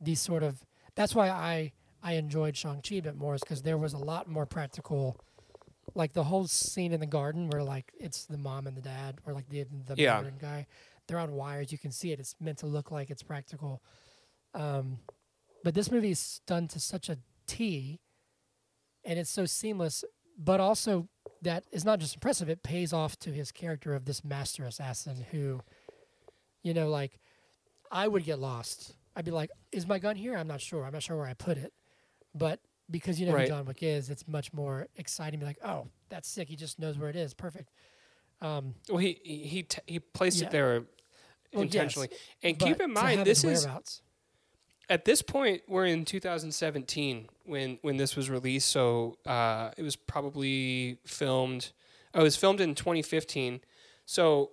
these sort of. That's why I I enjoyed Shang Chi a bit more, is because there was a lot more practical. Like the whole scene in the garden where like it's the mom and the dad, or like the the Yeah. Guy, they're on wires. You can see it. It's meant to look like it's practical. Um, but this movie is done to such a T, and it's so seamless. But also, that is not just impressive; it pays off to his character of this master assassin who, you know, like I would get lost. I'd be like, "Is my gun here? I'm not sure. I'm not sure where I put it." But because you know Right. who John Wick is, it's much more exciting. Be like, "Oh, that's sick. He just knows where it is. Perfect." Um, well he he he, t- he placed Yeah. it there Well, yes, intentionally and but keep in mind this is at this point we're in 2017 when when this was released so uh, it was probably filmed oh it was filmed in 2015 so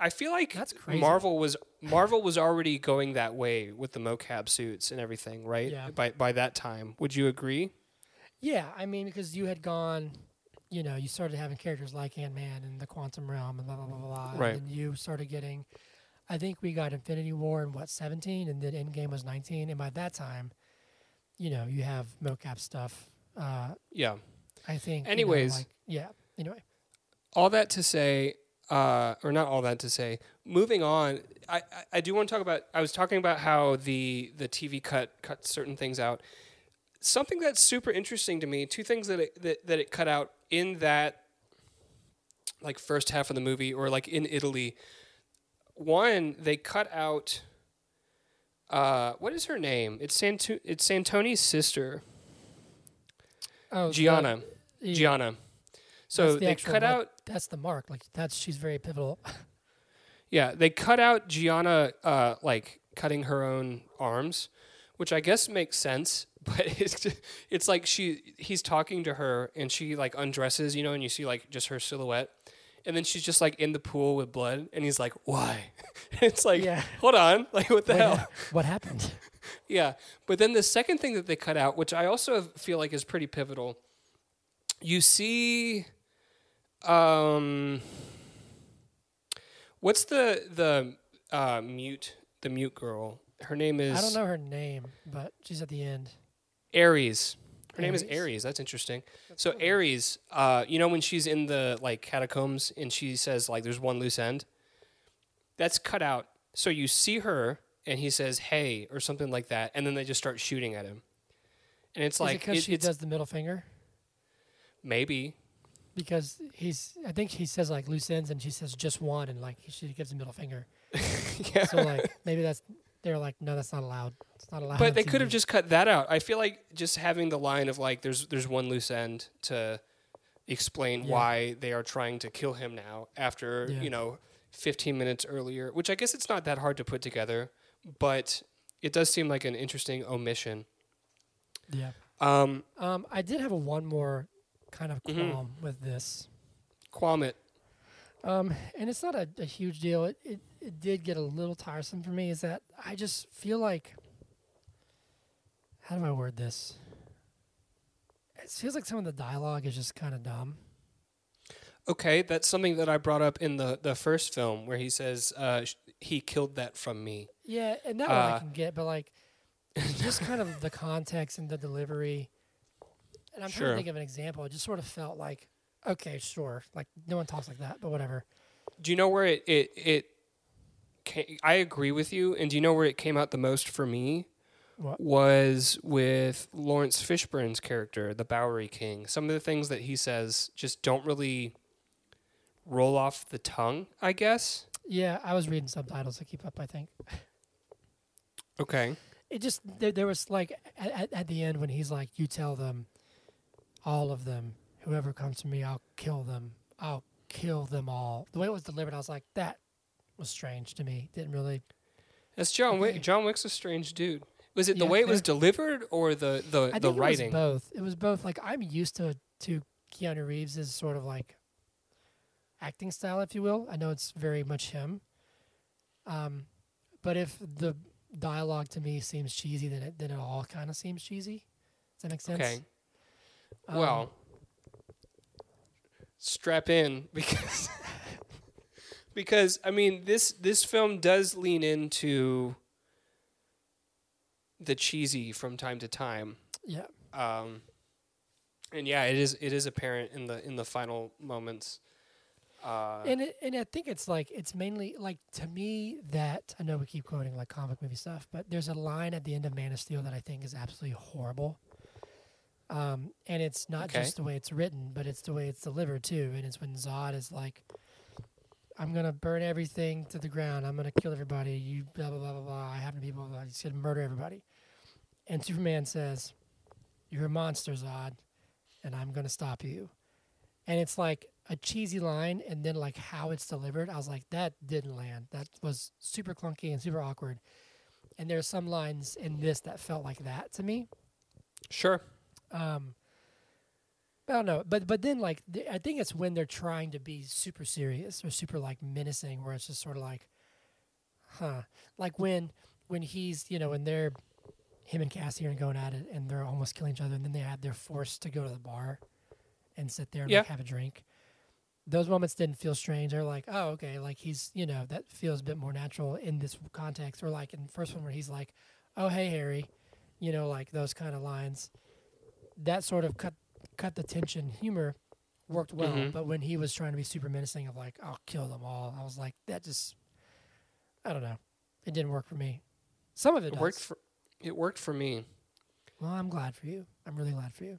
i feel like That's crazy. marvel was marvel was already going that way with the mocap suits and everything right Yeah. by by that time would you agree Yeah, I mean, because you had gone, you know, you started having characters like Ant Man and the Quantum Realm and blah blah blah blah. Right. And you started getting, I think we got Infinity War in what seventeen, and then Endgame was nineteen, and by that time, you know, you have mocap stuff. Uh, yeah I think. you know, Anyways. like, yeah. Anyway, all that to say, uh, or not all that to say, moving on, I, I, I do want to talk about. I was talking about how the the TV cut cut certain things out. Something that's super interesting to me. Two things that it, that that it cut out in that like first half of the movie, or like in Italy. One, they cut out. Uh, what is her name? It's Sant- It's Santoni's sister, oh, Gianna. the- Gianna. So That's the they cut out That's the mark. Like that's she's very pivotal. Yeah, they cut out Gianna uh, like cutting her own arms, which I guess makes sense. But it's just, it's like she he's talking to her and she like undresses, you know, and you see like just her silhouette, and then she's just like in the pool with blood, and he's like, "Why?" it's like, Yeah. hold on, like what the What hell? what happened? Yeah. But then the second thing that they cut out, which I also feel like is pretty pivotal, you see um what's the the uh mute the mute girl? Her name is I don't know her name, but she's at the end. Ares. Her name is. Ares. That's interesting. So Ares, uh, you know when she's in the like catacombs and she says like there's one loose end? That's cut out. So you see her and he says "Hey" or something like that, and then they just start shooting at him. And it's Is like because it- she does the middle finger? maybe Because he's, I think he says like loose ends, and she says just one, and like she gives the middle finger. yeah. So like maybe that's they're like no, that's not allowed. It's not allowed. but they could have just cut that out. I feel like just having the line of like there's there's one loose end to explain Yeah. why they are trying to kill him now after, Yeah. you know, 15 minutes earlier, which I guess it's not that hard to put together, but it does seem like an interesting omission. yeah. Um Um, I did have a one more kind of Mhm. qualm with this. Quamit. Um, and it's not a, a huge deal. It, it it did get a little tiresome for me. Is that I just feel like how do I word this? It feels like some of the dialogue is just kind of dumb. Okay, that's something that I brought up in the the first film where he says uh, sh- he killed that from me. Yeah, and that one I Uh, can get, but like just kind of the context and the delivery. And I'm trying to think of an example. It just sort of felt like, okay, sure, like no one talks like that, but whatever. Do you know where it it it? Came, I agree with you, and do you know where it came out the most for me? What? Was with Laurence Fishburne's character, the Bowery King. Some of the things that he says just don't really roll off the tongue. I guess. Yeah, I was reading subtitles to keep up. I think Okay. it just there, there was like at, at the end when he's like, "You tell them, all of them, whoever comes to me, I'll kill them. I'll kill them all." The way it was delivered, I was like, that was strange to me. Didn't really. That's John Wick. John Wick's a strange dude. Was it the Yeah, way it was delivered or the the, I the think writing? it was both. It was both. Like I'm used to to Keanu Reeves' sort of like acting style, if you will. I know it's very much him. Um, but if the dialogue to me seems cheesy, then it then it all kind of seems cheesy. Does that make sense? Okay. Um, Well, strap in because because I mean this this film does lean into the cheesy from time to time. yeah. Um, and yeah, it is it is apparent in the in the final moments. Uh, and it, and I think it's like it's mainly like to me that I know we keep quoting like comic movie stuff, but there's a line at the end of Man of Steel that I think is absolutely horrible. Um, and it's not Okay. just the way it's written, but it's the way it's delivered too. And it's when Zod is like, "I'm gonna burn everything to the ground. I'm gonna kill everybody. You blah blah blah blah blah. I have to people. blah, He's gonna murder everybody." And Superman says, "You're a monster, Zod, and I'm gonna stop you." and it's like a cheesy line and then like how it's delivered i was like that didn't land that was super clunky and super awkward and there's some lines in this that felt like that to me sure. Um I don't know, but but then like th- I think it's when they're trying to be super serious or super like menacing, where it's just sort of like, huh, like when when he's you know when they're him and Cassie are going at it and they're almost killing each other, and then they have they're forced to go to the bar and sit there and Yeah. like, have a drink. Those moments didn't feel strange. They're like, oh okay, like he's you know that feels a bit more natural in this context, or like in the first one where he's like, oh hey Harry, you know like those kind of lines. That sort of cut cut the tension humor worked well Mhm. but when he was trying to be super menacing of like i'll kill them all i was like that just i don't know it didn't work for me some of it, It worked for it worked for me. well i'm glad for you i'm really glad for you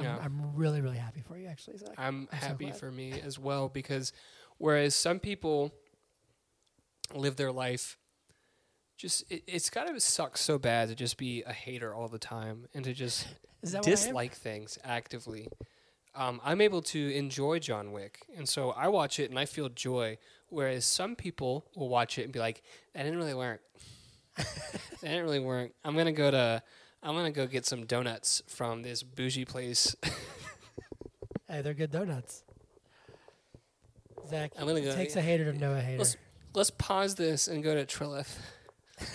Yeah. I'm, I'm really really happy for you actually Zach. I'm, I'm happy glad. for me as well because whereas some people live their life just it, it's got to suck so bad to just be a hater all the time and to just is that what I am? dislike things actively. Um, I'm able to enjoy John Wick, and so I watch it and I feel joy. Whereas some people will watch it and be like, "That didn't really work. that didn't really work. I'm gonna go to, I'm gonna go get some donuts from this bougie place. hey they're good donuts zach I'm gonna it go. takes a hater to know a hater Let's- Let's pause this and go to Trilith.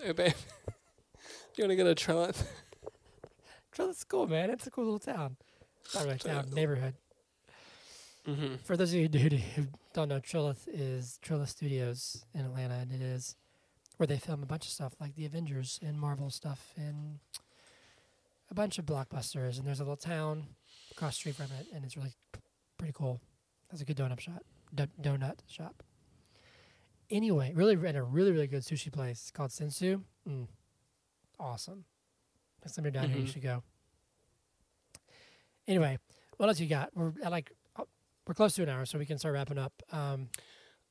hey, babe. Do you want to go to Trilith? Trilith's cool man it's a cool little town not really a town neighborhood Mm-hmm. For those of you who don't know, Trilith is Trilith Studios in Atlanta, and it is where they film a bunch of stuff like the Avengers and Marvel stuff and a bunch of blockbusters. And there's a little town across the street from it, and it's really p- pretty cool. That's a good donut shop. Do- donut shop. Anyway, really in a really really good sushi place called Sensu. Mm, awesome. Next time you're down here, you Mhm. should go. Anyway, what else you got? We're at like oh, we're close to an hour, so we can start wrapping up. Um,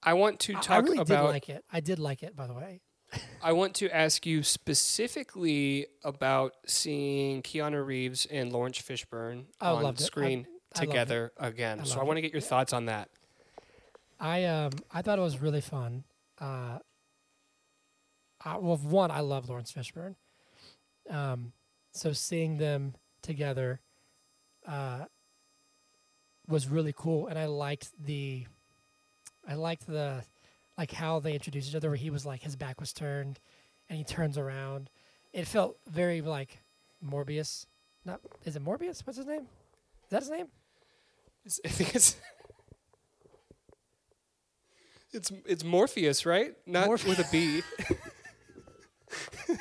I want to talk I really about. did like it. I did like it, by the way. I want to ask you specifically about seeing Keanu Reeves and Laurence Fishburne I on loved it. I- screen I together again. So I want to get your thoughts on that. I um I thought it was really fun. Uh, I, well, one, I love Laurence Fishburne. Um, so seeing them together, uh, was really cool, and I liked the, I liked the, like how they introduced each other. Where he was like his back was turned, and he turns around. It felt very like Morbius. Not is it Morbius? What's his name? Is that his name? I think it's. It's it's Morpheus, right? Not Morphe- with a B.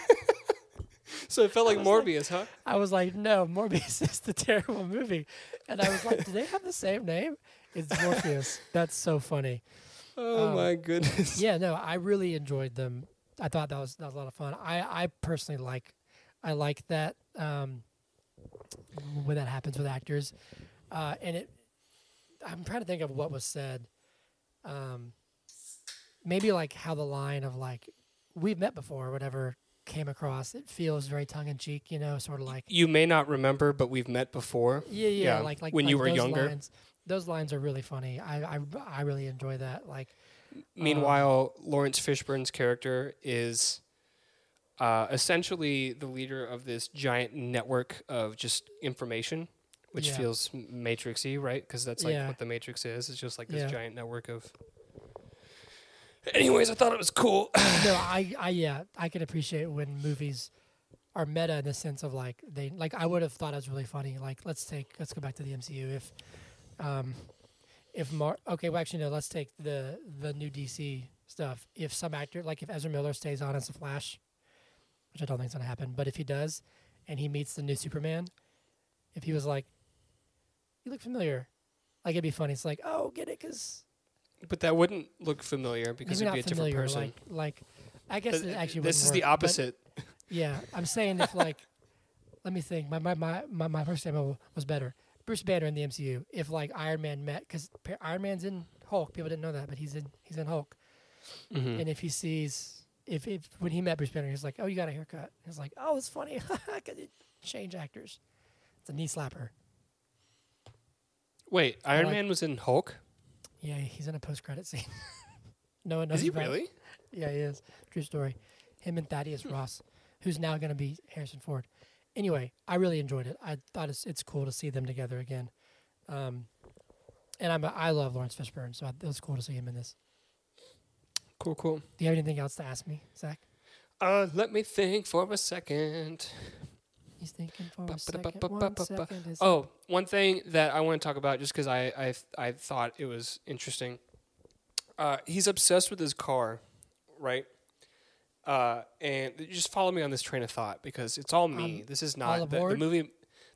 so it felt like was like- Morbius, huh? I was like, no, Morbius is the terrible movie. And I was like, do they have the same name? It's Morpheus. That's so funny. Oh Um, my goodness. Yeah, no, I really enjoyed them. I thought that was that was a lot of fun. I, I personally like I like that um, when that happens with actors. Uh, and it I'm trying to think of what was said. Um, maybe like how the line of like we've met before or whatever came across. It feels very tongue in cheek, you know, sort of like You may not remember, but we've met before. Yeah, yeah, Yeah, like like when like you were younger. Lines, those lines are really funny. I I, I really enjoy that. Like, Meanwhile, Laurence Fishburne's character is uh, essentially the leader of this giant network of just information, which Yeah. feels matrixy, right? Because that's like Yeah. what the Matrix is. It's just like this giant network of. Anyways, I thought it was cool. no, I I yeah, I can appreciate when movies are meta in the sense of like they like I would have thought it was really funny. Like, let's take let's go back to the MCU. If um if Mar okay, well actually no, let's take the the new DC stuff. If some actor like if Ezra Miller stays on as the Flash, which I don't think is gonna happen, but if he does, and he meets the new Superman, if he was like, "You look familiar," like it'd be funny. It's like, "Oh, get it?" Because but that wouldn't look familiar because maybe it'd be a different person. Like, like I guess But it actually this is wouldn't the opposite. yeah, I'm saying if like, let me think. My my my my, my first example was better. Bruce Banner in the MCU. If like Iron Man met, because Iron Man's in Hulk, people didn't know that, but he's in he's in Hulk. Mhm. And if he sees, if if when he met Bruce Banner, he's like, oh, you got a haircut. He's like, oh, it's funny, because it change actors. It's a knee slapper. Wait, Iron like- Man was in Hulk? Yeah, he's in a post credit scene. no one knows Is he about it. really? Yeah, he is. True story. Him and Thaddeus Ross, who's now going to be Harrison Ford. Anyway, I really enjoyed it. I thought it's it's cool to see them together again. Um, and I'm a, I love Laurence Fishburne, so I, it was cool to see him in this. Cool, cool. Do you have anything else to ask me, Zach? Uh, let me think for a second. He's thinking for Ba- a second. ba- ba- One second. Oh, one thing that I want to talk about, just because I, I I thought it was interesting. Uh, he's obsessed with his car, right? Uh, and just follow me on this train of thought because it's all me. Um, this is not the, the movie.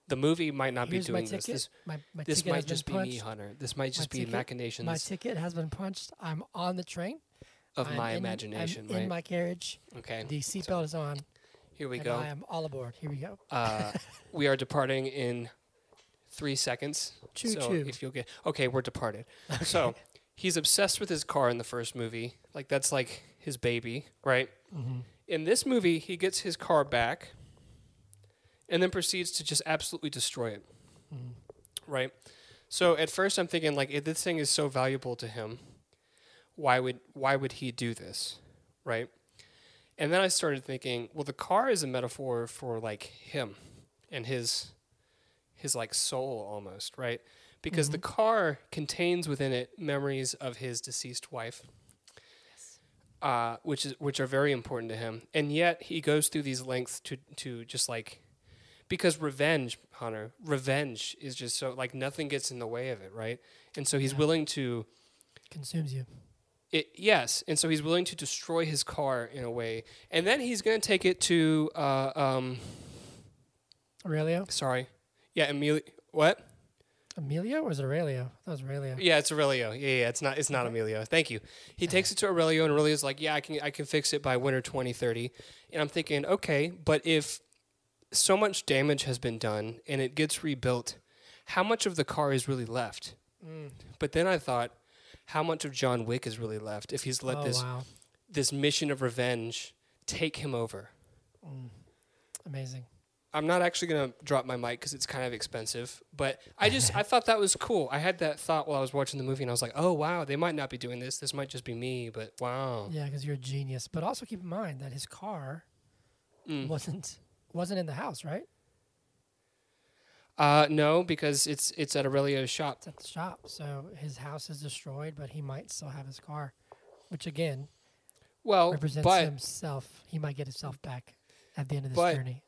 The movie might not Here's be my doing this. This my my this might just be been me. Hunter. This might just be ticket- machinations My ticket has been punched. I'm on the train. of I'm my in- imagination, I'm right? in my carriage. okay, The seatbelt is on. Here we and go. I am all aboard. Here we go. Uh, we are departing in three seconds. Choo so choo. if you'll get okay, we're departed. So he's obsessed with his car in the first movie. Like that's like his baby, right? Mm-hmm. In this movie, he gets his car back, and then proceeds to just absolutely destroy it, Mm-hmm. right? So at first, I'm thinking like, if this thing is so valuable to him, why would why would he do this, right? And then I started thinking, well, the car is a metaphor for like him and his his like soul almost, right? Because the car contains within it memories of his deceased wife, uh, which is which are very important to him, and yet he goes through these lengths to to just like because revenge, Hunter, revenge is just so like nothing gets in the way of it, right? And so he's Yeah. willing to Consumes you. It, yes, and so he's willing to destroy his car in a way, and then he's going to take it to, uh, um, Aurelio? sorry, yeah, Emilio. What? Emilio or is it Aurelio? That was Aurelio. Yeah, it's Aurelio. Yeah, yeah, it's not it's not Emilio. Thank you. He takes it to Aurelio and Aurelio's like, "Yeah, I can I can fix it by winter 2030." And I'm thinking, "Okay, but if so much damage has been done and it gets rebuilt, how much of the car is really left?" Mm. But then I thought, how much of John Wick is really left if he's let oh, this wow. this mission of revenge take him over? Mm. Amazing. I'm not actually gonna drop my mic because it's kind of expensive. But I just I thought that was cool. I had that thought while I was watching the movie, and I was like, oh wow, they might not be doing this. This might just be me. But wow, Yeah, because you're a genius. But also keep in mind that his car Mm. wasn't wasn't in the house, right? Uh, no, because it's it's at Aurelio's shop. It's at the shop. So his house is destroyed, but he might still have his car, which again Well, represents himself. He might get himself back at the end of this But- journey.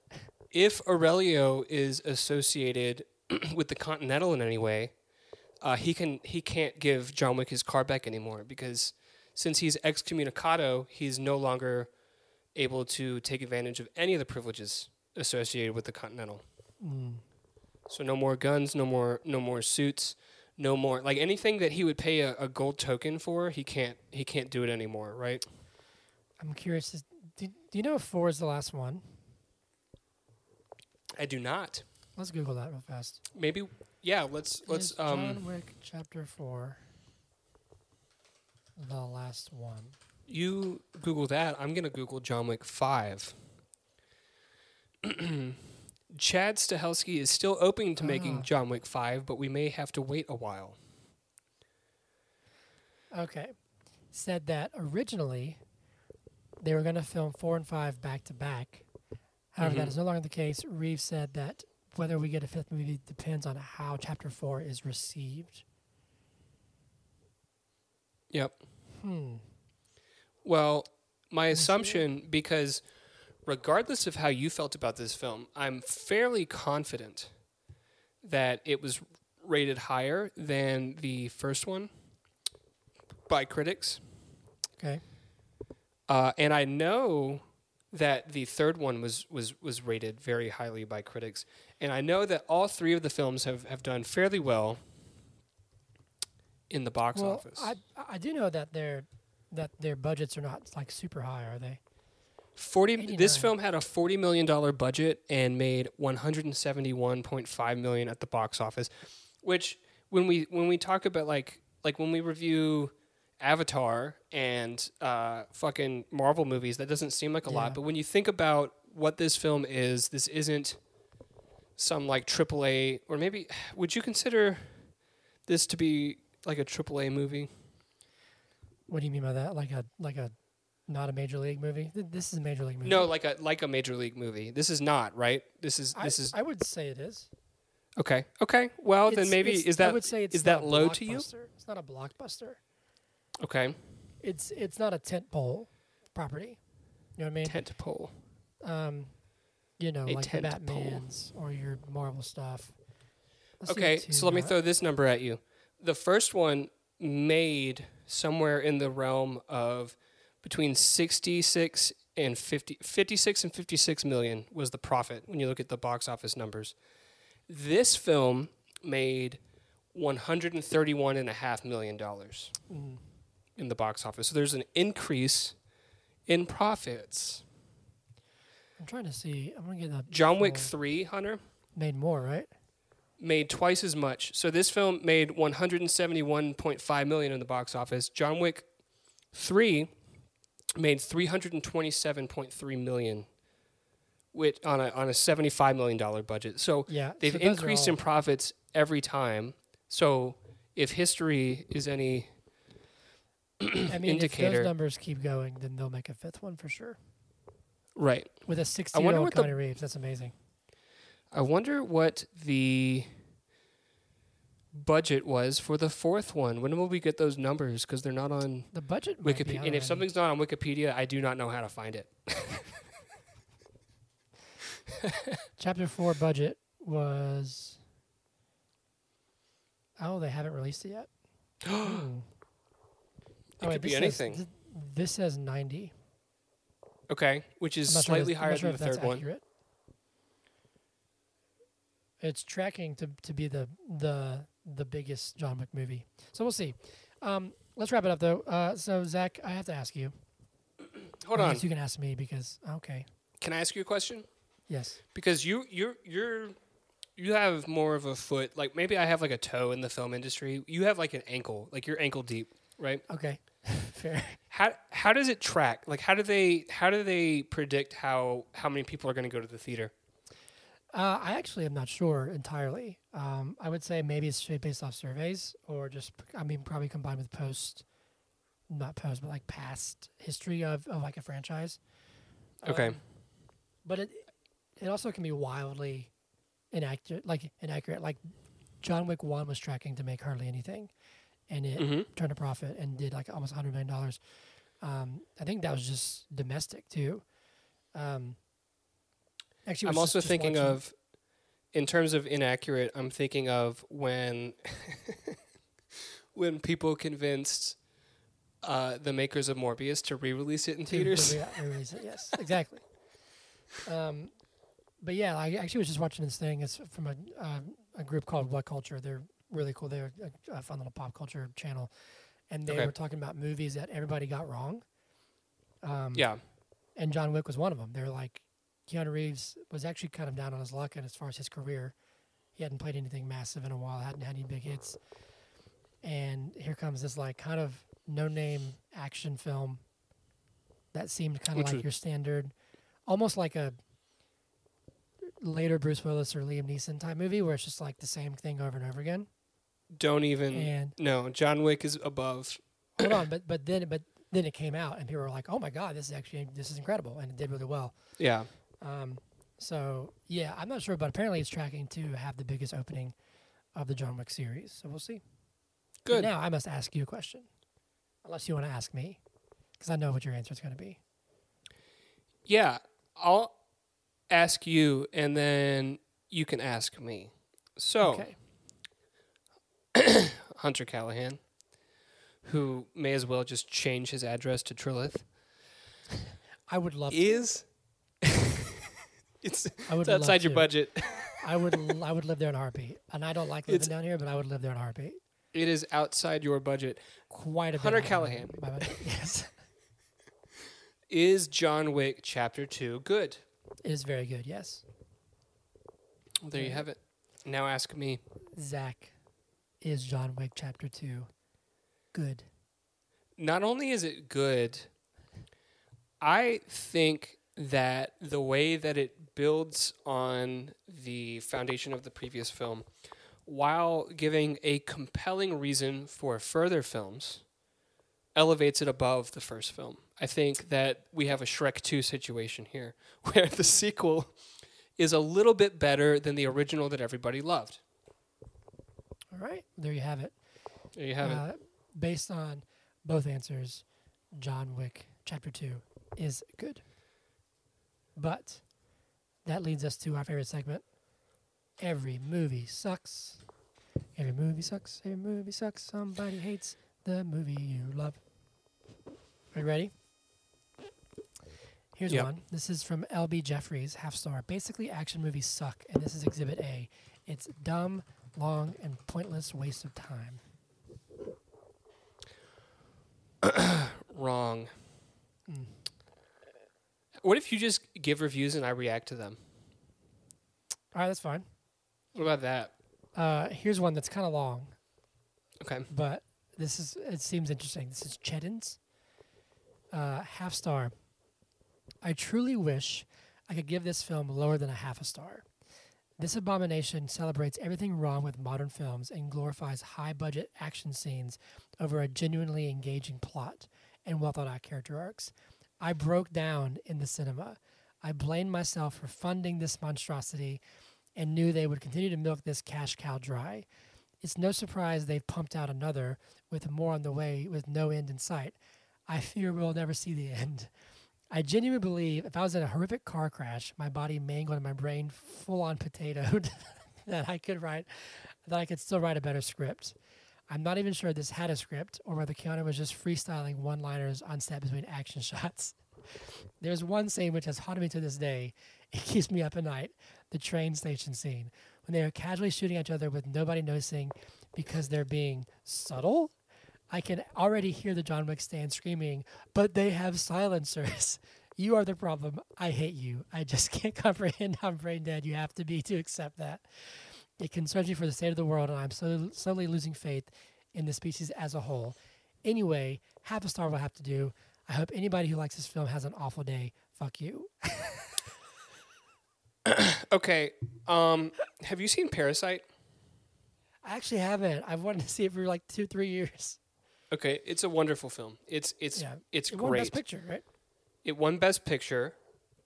if Aurelio is associated with the Continental in any way, uh, he can he can't give John Wick his car back anymore because since he's excommunicado, he's no longer able to take advantage of any of the privileges associated with the Continental. Mm. So no more guns, no more no more suits, no more like anything that he would pay a, a gold token for. He can't he can't do it anymore, right? I'm curious. Is, do, do you know if four is the last one? I do not. Let's Google that real fast. Maybe yeah. Let's let's Is um. John Wick Chapter Four the last one? You Google that. I'm gonna Google John Wick Five. Chad Stahelski is still open to making Ah. John Wick Five, but we may have to wait a while. Okay. Said that originally they were going to film four and five back to back. However, that Mhm. is no longer the case. Reeves said that whether we get a fifth movie depends on how chapter four is received. Yep. Hmm. Well, my assumption, because regardless of how you felt about this film, I'm fairly confident that it was rated higher than the first one by critics. Okay. Uh, and I know that the third one was, was, was rated very highly by critics. And I know that all three of the films have, have done fairly well in the box well, office. I I do know that their that their budgets are not like super high, are they? 40 this film had a 40 million dollar budget and made 171.5 million at the box office which when we when we talk about like like when we review avatar and uh fucking marvel movies that doesn't seem like a Yeah. lot but when you think about what this film is this isn't some like AAA or maybe would you consider this to be like a AAA movie What do you mean by that? Like a like a not a major league movie? Th- This is a major league movie. no like a like a major league movie this is not right this is I, this is I would say it is. Okay. Okay. Well, then It's- maybe it's- is I that would say it's is not that a low to you? blockbuster. It's not a blockbuster. okay? It's it's not a tent pole property. You know what I mean? Tent pole. um, you know, A like the tent pole. Batman's or your Marvel stuff. Let's see Okay. what So let me throw this number at you. The first one made somewhere in the realm of between 66 and 50 56 and 56 million was the profit when you look at the box office numbers. This film made 131 and a half million dollars. Mm. in the box office. So there's an increase in profits. I'm trying to see. I'm gonna get the John Wick 3, Hunter, made more, right? made twice as much. So this film made 171.5 million in the box office. John Wick 3 made 327.3 million which on a on a 75 million dollar budget. So Yeah, they've so increased in profits every time. So if history is any I mean, if indicator. those numbers keep going, then they'll make a fifth one for sure. right, With a 60 year old Keanu Reeves, that's amazing. I wonder what the budget was for the fourth one. When will we get those numbers? Because they're not on The budget Wikipedia. And if something's not on Wikipedia, I do not know how to find it. chapter four budget was. Oh, they haven't released it yet. Hmm. It could be this says- anything. th- this says 90. Okay, which is sure slightly I'm higher sure than the that's third one. accurate. It's tracking to to be the the the biggest John Wick movie. So we'll see. Um, let's wrap it up though. Uh, so Zach, I have to ask you. Hold I on. you can ask me because okay. Can I ask you a question? Yes. Because you you're you're you have more of a foot. Like maybe I have like a toe in the film industry. You have like an ankle. Like you're ankle deep, right? Okay. Fair. How how does it track? Like how do they how do they predict how how many people are going to go to the theater? Uh, I actually am not sure entirely. Um, I would say maybe it's based off surveys, or just I mean probably combined with post, not post, but like past history of, of like a franchise. Okay. Um, but it it also can be wildly inaccurate, like inaccurate. Like John Wick One was tracking to make hardly anything, and it Mm-hmm. turned a profit and did like almost hundred million dollars. Um, I think that was just domestic too. Um, actually, I'm also thinking watching- of, in terms of inaccurate, I'm thinking of when, when people convinced uh, the makers of Morbius to re-release it in theaters. re- re-release it. Yes, exactly. Um, but yeah, I actually was just watching this thing. It's from a uh, a group called What Culture. They're really cool. They're a, a fun little pop culture channel, and they Okay. were talking about movies that everybody got wrong. Um, Yeah, and John Wick was one of them. They were like, Keanu Reeves was actually kind of down on his luck, and as far as his career, he hadn't played anything massive in a while, hadn't had any big hits. And here comes this like kind of no name action film that seemed kind of like was- your standard, almost like a later Bruce Willis or Liam Neeson type movie where it's just like the same thing over and over again. don't even. And No, John Wick is above. hold on, but but then but then it came out and people were like, oh my god, this is actually this is incredible, and it did really well. Yeah, Um, so yeah, I'm not sure, but apparently it's tracking to have the biggest opening of the John Wick series. So we'll see. good. Now I must ask you a question, unless you want to ask me, because I know what your answer is going to be. Yeah, I'll ask you, and then you can ask me. So, Okay. Hunter Callahan, who may as well just change his address to Trilith, I would love. To. is it's, it's outside your to. budget. I would. I would live there in a heartbeat, and I don't like living It's- down here, but I would live there in a heartbeat. It is outside your budget. Quite a bit. Hunter Callahan. my budget. yes, Is John Wick Chapter Two good? it is very good. Yes, There you have it. Now ask me. Zach, is John Wick Chapter Two good? Not only is it good, I think that the way that it builds on the foundation of the previous film, while giving a compelling reason for further films, elevates it above the first film. I think that we have a Shrek 2 situation here, where the sequel is a little bit better than the original that everybody loved. All right, there you have it. There you have it. Uh, based on both answers, John Wick Chapter 2 is good. But that leads us to our favorite segment. Every movie sucks. Every movie sucks. Every movie sucks. Somebody hates the movie you love. Are you ready? Here's Yep. one. This is from LB Jeffries, half star. Basically, action movies suck, and this is Exhibit A. It's dumb, long, and pointless waste of time. Wrong. Mm. What if you just give reviews and I react to them? All right, that's fine. What about that? Uh, here's one that's kind of long, Okay. but this is it seems interesting. This is Cheddin's uh, half star. I truly wish I could give this film lower than a half a star. This abomination celebrates everything wrong with modern films and glorifies high budget action scenes over a genuinely engaging plot and well thought out character arcs. I broke down in the cinema. I blamed myself for funding this monstrosity and knew they would continue to milk this cash cow dry. It's no surprise they've pumped out another with more on the way with no end in sight. I fear we'll never see the end. I genuinely believe if I was in a horrific car crash, my body mangled and my brain full on potatoed, that I could write, that I could still write a better script. I'm not even sure this had a script or whether Keanu was just freestyling one liners on set between action shots. There's one scene which has haunted me to this day. It keeps me up at night the train station scene. when they are casually shooting each other with nobody noticing because they're being subtle. I can already hear the John Wick stand screaming, but they have silencers. You are the problem. I hate you. I just can't comprehend how brain dead you have to be to accept that. It concerns me for the state of the world, and I'm so, slowly losing faith in the species as a whole. Anyway, half a star will have to do. I hope anybody who likes this film has an awful day. Fuck you. Okay. Um, have you seen Parasite? I actually haven't. I've wanted to see it for like two, three years. Okay, it's a wonderful film. It's it's Yeah. it's It won great. Best Picture, right? It won Best Picture.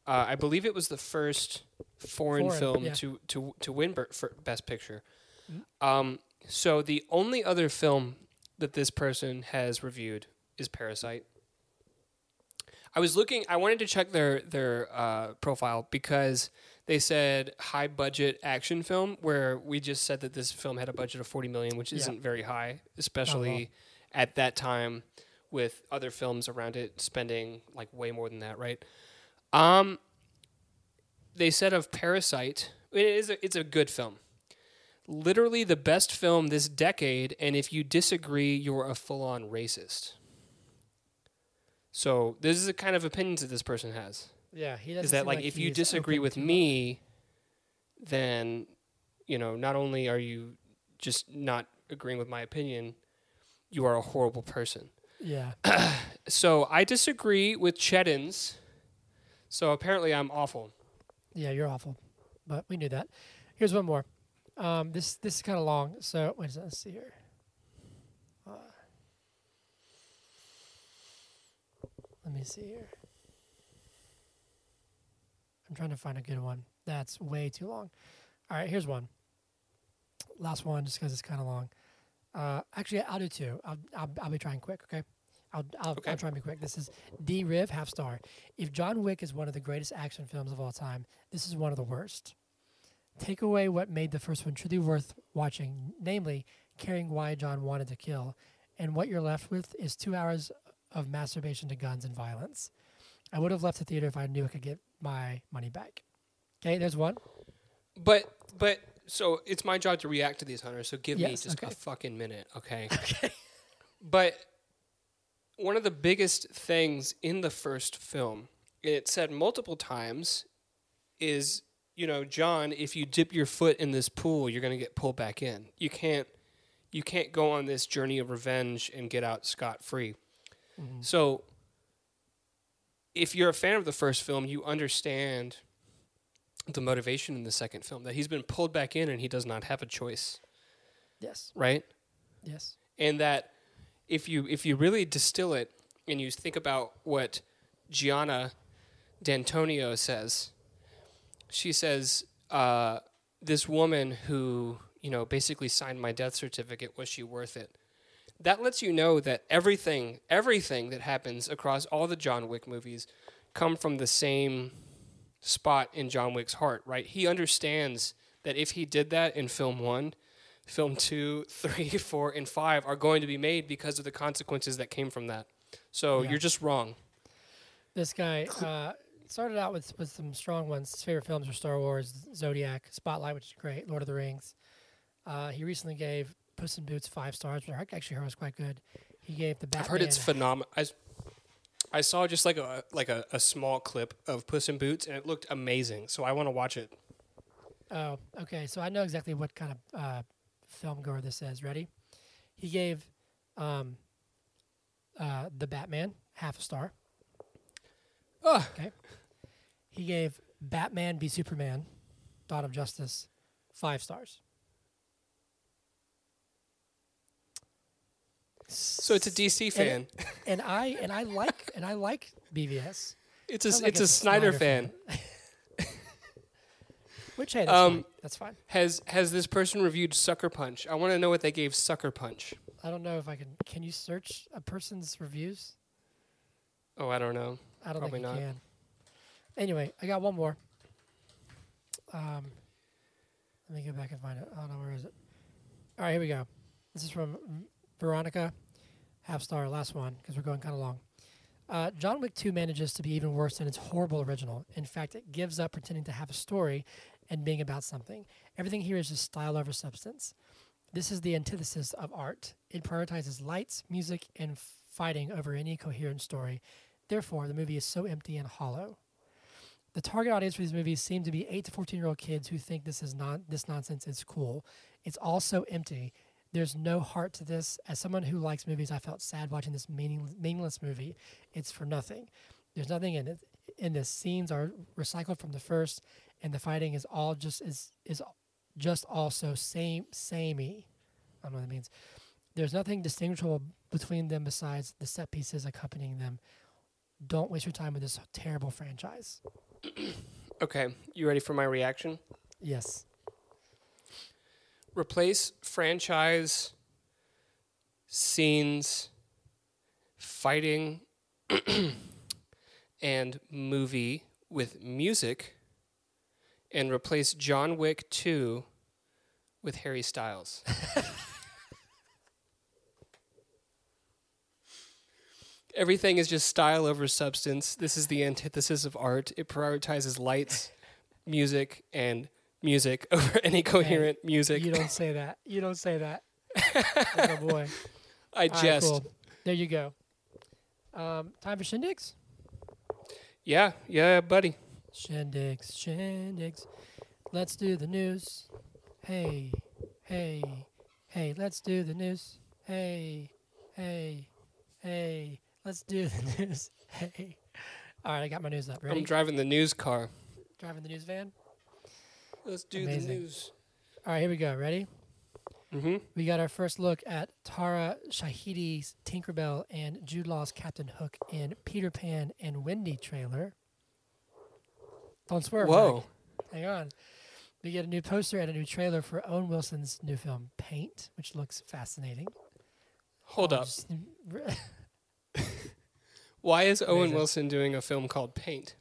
Uh, I believe it was the first foreign, Foreign, film yeah. to to to win for Best Picture. Mm-hmm. Um, so the only other film that this person has reviewed is Parasite. I was looking. I wanted to check their their uh, profile because they said high budget action film, where we just said that this film had a budget of forty million, which Yeah. isn't very high, especially at that time with other films around it spending like way more than that, right? Um, they said of Parasite, it is a, it's a good film. Literally the best film this decade, and if you disagree, you're a full on racist. So this is the kind of opinions that this person has. Yeah, he doesn't. Is that seem like, if you disagree with me, then you know not only are you just not agreeing with my opinion, you are a horrible person. Yeah, So I disagree with Cheddins. So apparently I'm awful. Yeah, you're awful, but we knew that. Here's one more. Um, this this is kind of long, so wait let's see here. Uh, let me see here. I'm trying to find a good one. That's way too long. All right, here's one. Last one, just because it's kind of long. Uh, actually, I'll do two. I'll, I'll I'll be trying quick. Okay. I'll I'll, Okay. I'll try and be quick. This is D Riv half star. If John Wick is one of the greatest action films of all time, this is one of the worst. Take away what made the first one truly worth watching, namely caring why John wanted to kill, and what you're left with is two hours of masturbation to guns and violence. I would have left the theater if I knew I could get my money back. Okay, there's one. But but so it's my job to react to these hunters. So give me just okay. a fucking minute, okay? Okay. But one of the biggest things in the first film, and it said multiple times, is you know, John, if you dip your foot in this pool, you're going to get pulled back in. You can't you can't go on this journey of revenge and get out scot free. Mm-hmm. So if you're a fan of the first film, you understand the motivation in the second film that he's been pulled back in and he does not have a choice, Yes. right? Yes. and that if you if you really distill it and you think about what Gianna D'Antonio says, she says uh, this woman who you know basically signed my death certificate was she worth it? That lets you know that everything everything that happens across all the John Wick movies come from the same spot in John Wick's heart, right? He understands that if he did that in film one, film two, three, four, and five are going to be made because of the consequences that came from that. So Yeah. you're just wrong. This guy uh, started out with with some strong ones. His favorite films were Star Wars, Zodiac, Spotlight, which is great, Lord of the Rings. Uh, he recently gave Puss in Boots five stars, which I actually heard was quite good. He gave the Batman. I've heard it's phenomenal. I saw just like a like a, a small clip of Puss in Boots, and it looked amazing. So I want to watch it. Oh, okay. So I know exactly what kind of uh, film goer this is. Ready? He gave um, uh, the Batman half a star. Ugh. Okay. He gave Batman v Superman, Dawn of Justice, five stars. So it's a DC fan. and I and I like and I like BVS. It's a Sounds like it's a Snyder, fan. Which hey, Um. That's fine. Has has this person reviewed Sucker Punch? I want to know what they gave Sucker Punch. I don't know if I can. Can you search a person's reviews? Oh, I don't know. I don't Probably think you not. can. Anyway, I got one more. Um, let me go back and find it. I don't know where is it. All right, here we go. This is from Veronica, half star, last one because we're going kind of long. Uh, John Wick 2 manages to be even worse than its horrible original. In fact, it gives up pretending to have a story and being about something. Everything here is just style over substance. This is the antithesis of art. It prioritizes lights, music, and fighting over any coherent story. Therefore, the movie is so empty and hollow. The target audience for these movies seem to be 8 to 14 year old kids who think this is not this nonsense is cool. It's all so empty. There's no heart to this. As someone who likes movies, I felt sad watching this meaning, meaningless movie. It's for nothing. There's nothing in it. In the scenes are recycled from the first, and the fighting is all just is is just also same samey. I don't know what that means. There's nothing distinguishable between them besides the set pieces accompanying them. Don't waste your time with this terrible franchise. Okay, you ready for my reaction? Yes. Replace franchise scenes, fighting, and movie with music, and replace John Wick 2 with Harry Styles. Everything is just style over substance. This is the antithesis of art. It prioritizes lights, music, and music over any coherent music. You don't say that. You don't say that. oh boy. I All right, just, cool. There you go. Um, time for shindigs. yeah, yeah, buddy. Shindigs, shindigs. Let's do the news. Hey, hey, hey. Let's do the news. Hey, hey, hey. Let's do the news. Hey. All right, I got my news up. Ready? I'm driving the news car. Driving the news van. Let's do Amazing. the news. All right, here we go. Ready? Mm-hmm. We got our first look at Yara Shahidi's Tinkerbell and Jude Law's Captain Hook in Peter Pan and Wendy trailer. Don't swear. Whoa. Hang on. We get a new poster and a new trailer for Owen Wilson's new film Paint, which looks fascinating. Hold I'll up. just- Why is Owen Wilson doing a film called Paint?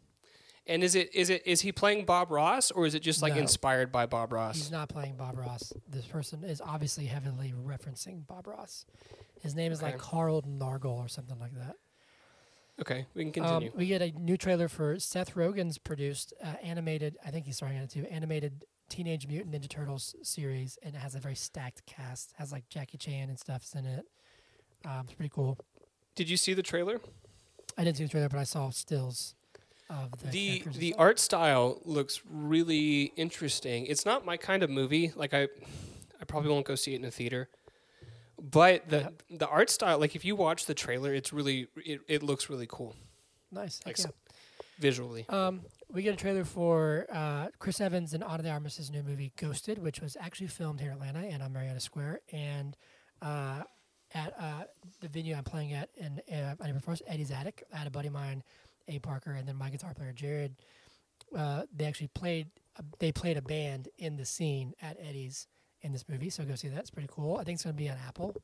And is it is it is he playing Bob Ross or is it just like No. inspired by Bob Ross? He's not playing Bob Ross. This person is obviously heavily referencing Bob Ross. His name is like Okay. Carl Nargle or something like that. Okay, we can Um, continue. we get a new trailer for Seth Rogen's produced uh, animated. I think he's starring on it too. Animated Teenage Mutant Ninja Turtles series, and it has a very stacked cast. Has like Jackie Chan and stuff's in it. Um, it's pretty cool. Did you see the trailer? I didn't see the trailer, but I saw stills of the the the art style looks really interesting. It's not my kind of movie. Like I I probably won't go see it in a theater. But the the art style, like if you watch the trailer, it's really it, it looks really cool Nice. like Heck visually. Um, we get a trailer for uh, Chris Evans and Ana de Armas' new movie Ghosted, which was actually filmed here in Atlanta and on Marietta Square, and uh, at uh, the venue I'm playing at in uh, first Eddie's Attic. I had a buddy of mine, A Parker, and then my guitar player Jared. Uh, they actually played. They played a band in the scene at Eddie's in this movie, so go see that. It's pretty cool. I think it's going to be on Apple.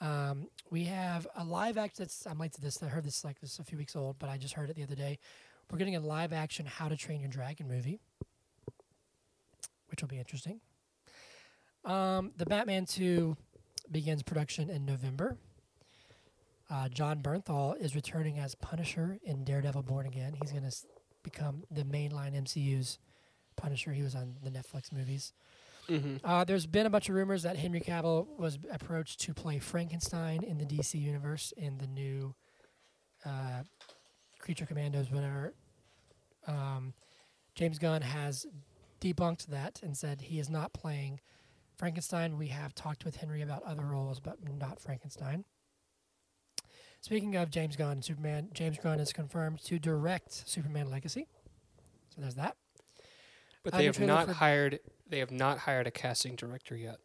Um, we have a live act. That's I'm late to this. I heard this like this is a few weeks old, but I just heard it the other day. We're getting a live action How to Train Your Dragon movie, which will be interesting. Um, the Batman 2 begins production in November. Uh, Jon Bernthal is returning as Punisher in Daredevil Born Again. He's going to s- become the mainline MCU's Punisher. He was on the Netflix movies. Hmm Uh, there's been a bunch of rumors that Henry Cavill was approached to play Frankenstein in the DC universe in the new uh, Creature Commandos, whatever. Um, James Gunn has debunked that and said he is not playing Frankenstein. We have talked with Henry about other roles, but not Frankenstein. Speaking of James Gunn Superman, James Gunn is confirmed to direct Superman Legacy. So there's that. But they have not hired they have not hired a casting director yet.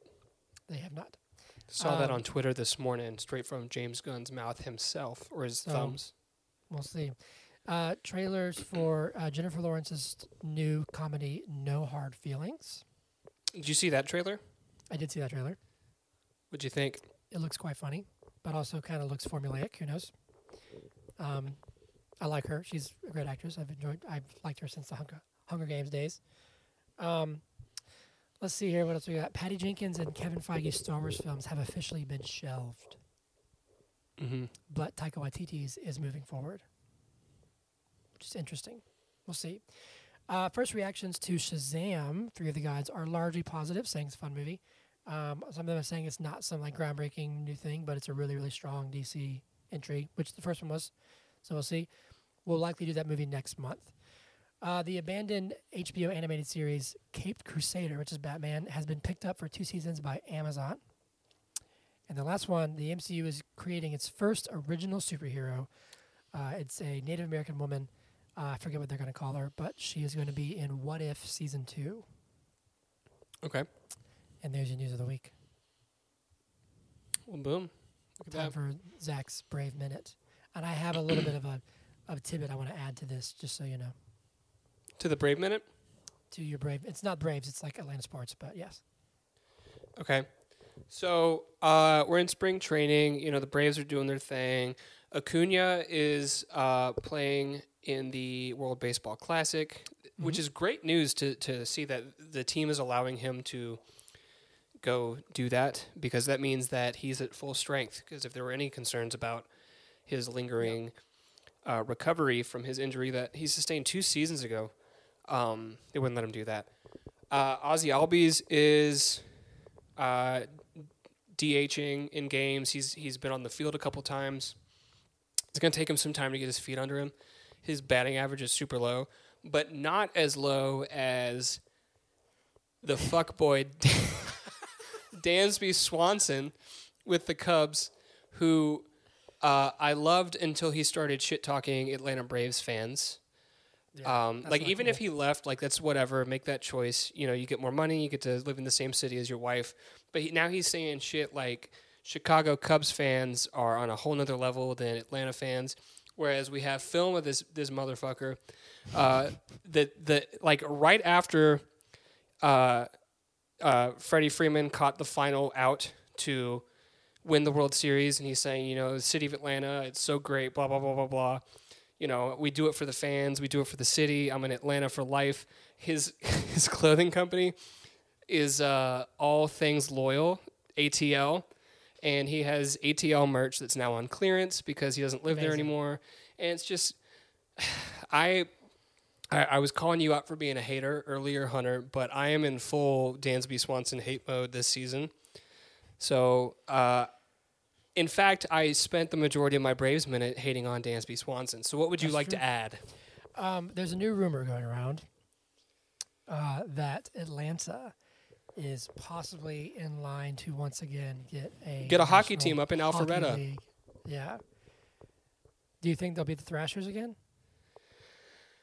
They have not. Saw that Um, on Twitter this morning, straight from James Gunn's mouth himself or his So- thumbs. We'll see. Uh, trailers for uh, Jennifer Lawrence's new comedy No Hard Feelings. Did you see that trailer? I did see that trailer. What'd you think? It looks quite funny, but also kind of looks formulaic. Who knows? Um, I like her. She's a great actress. I've enjoyed. I've liked her since the Hunger, Hunger Games days. Um, let's see here. What else we got? Patty Jenkins and Kevin Feige's Star Wars films have officially been shelved, Mm-hmm. but Taika Waititi's is moving forward, which is interesting. We'll see. Uh, first reactions to Shazam, Fury of the Gods are largely positive, saying it's a fun movie. Um, some of them are saying it's not some like groundbreaking new thing, but it's a really really strong DC entry, which the first one was. So we'll see. We'll likely do that movie next month. Uh, the abandoned HBO animated series Caped Crusader, which is Batman, has been picked up for two seasons by Amazon. And the last one, the MCU is creating its first original superhero. Uh, it's a Native American woman. Uh, I forget what they're going to call her, but she is going to be in What If season two. Okay. And there's your news of the week. Well, boom. Look Time that. for Zach's brave minute, and I have a little bit of a of a tidbit I want to add to this, just so you know. To the Brave Minute. To your brave, it's not Braves, it's like Atlanta Sports, but yes. Okay. So uh, we're in spring training. You know, the Braves are doing their thing. Acuna is uh, playing in the World Baseball Classic, which Mhm. is great news to, to see that the team is allowing him to go do that because that means that he's at full strength. Because if there were any concerns about his lingering uh, recovery from his injury that he sustained two seasons ago, um, they wouldn't let him do that. Uh, Ozzie Albies is uh, DHing in games. He's he's been on the field a couple times. It's going to take him some time to get his feet under him. His batting average is super low, but not as low as the fuckboy Dansby Swanson with the Cubs, who uh, I loved until he started shit talking Atlanta Braves fans. Um, like even cool. if he left, like that's whatever. Make that choice. You know, you get more money. You get to live in the same city as your wife. But he, now he's saying shit like Chicago Cubs fans are on a whole nother level than Atlanta fans. Whereas we have film of this this motherfucker, uh, that that like right after, uh, uh, Freddie Freeman caught the final out to win the World Series, and he's saying, you know, the city of Atlanta, it's so great, blah blah blah blah blah you know, we do it for the fans, we do it for the city. I'm in Atlanta for life. His his clothing company is uh, all things loyal, ATL, and he has ATL merch that's now on clearance because he doesn't live there anymore. And it's just, I, I I was calling you out for being a hater earlier, Hunter, but I am in full Dansby Swanson hate mode this season. So, uh, in fact, I spent the majority of my Braves minute hating on Dansby Swanson. So, what would you That's like true. to add? Um, there's a new rumor going around uh, that Atlanta is possibly in line to once again get a Get a hockey team up in hockey Alpharetta. league. Yeah. Do you think they'll be the Thrashers again?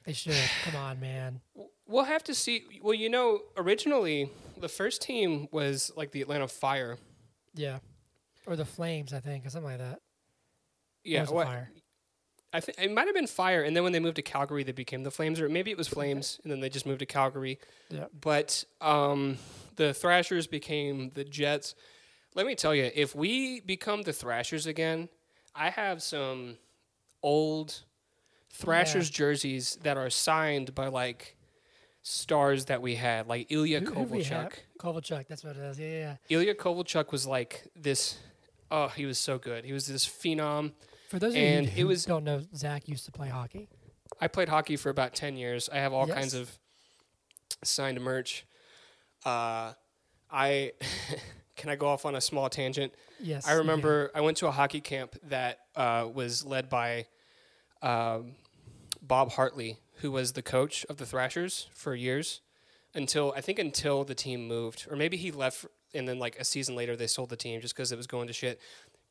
They should. Come on, man. We'll have to see. Well, you know, originally the first team was like the Atlanta Fire. Yeah. Or the Flames, I think, or something like that. Yeah, it what- Fire? I think it might have been Fire, and then when they moved to Calgary, they became the Flames, or maybe it was Flames, and then they just moved to Calgary. Yeah. But um, the Thrashers became the Jets. Let me tell you, if we become the Thrashers again, I have some old Thrashers jerseys that are signed by like stars that we had, like Ilya Who- who'd we have? Kovalchuk. Kovalchuk, that's what it is. Yeah, yeah, yeah. Ilya Kovalchuk was like this. Oh, he was so good. He was this phenom. For those of And you it who was- don't know, Zach used to play hockey. I played hockey for about 10 years. I have all kinds of signed merch. Uh, I can I go off on a small tangent? Yes. I you remember I went to a hockey camp that uh, was led by um, Bob Hartley, who was the coach of the Thrashers for years until I think until the team moved, or maybe he left and then like a season later they sold the team just because it was going to shit.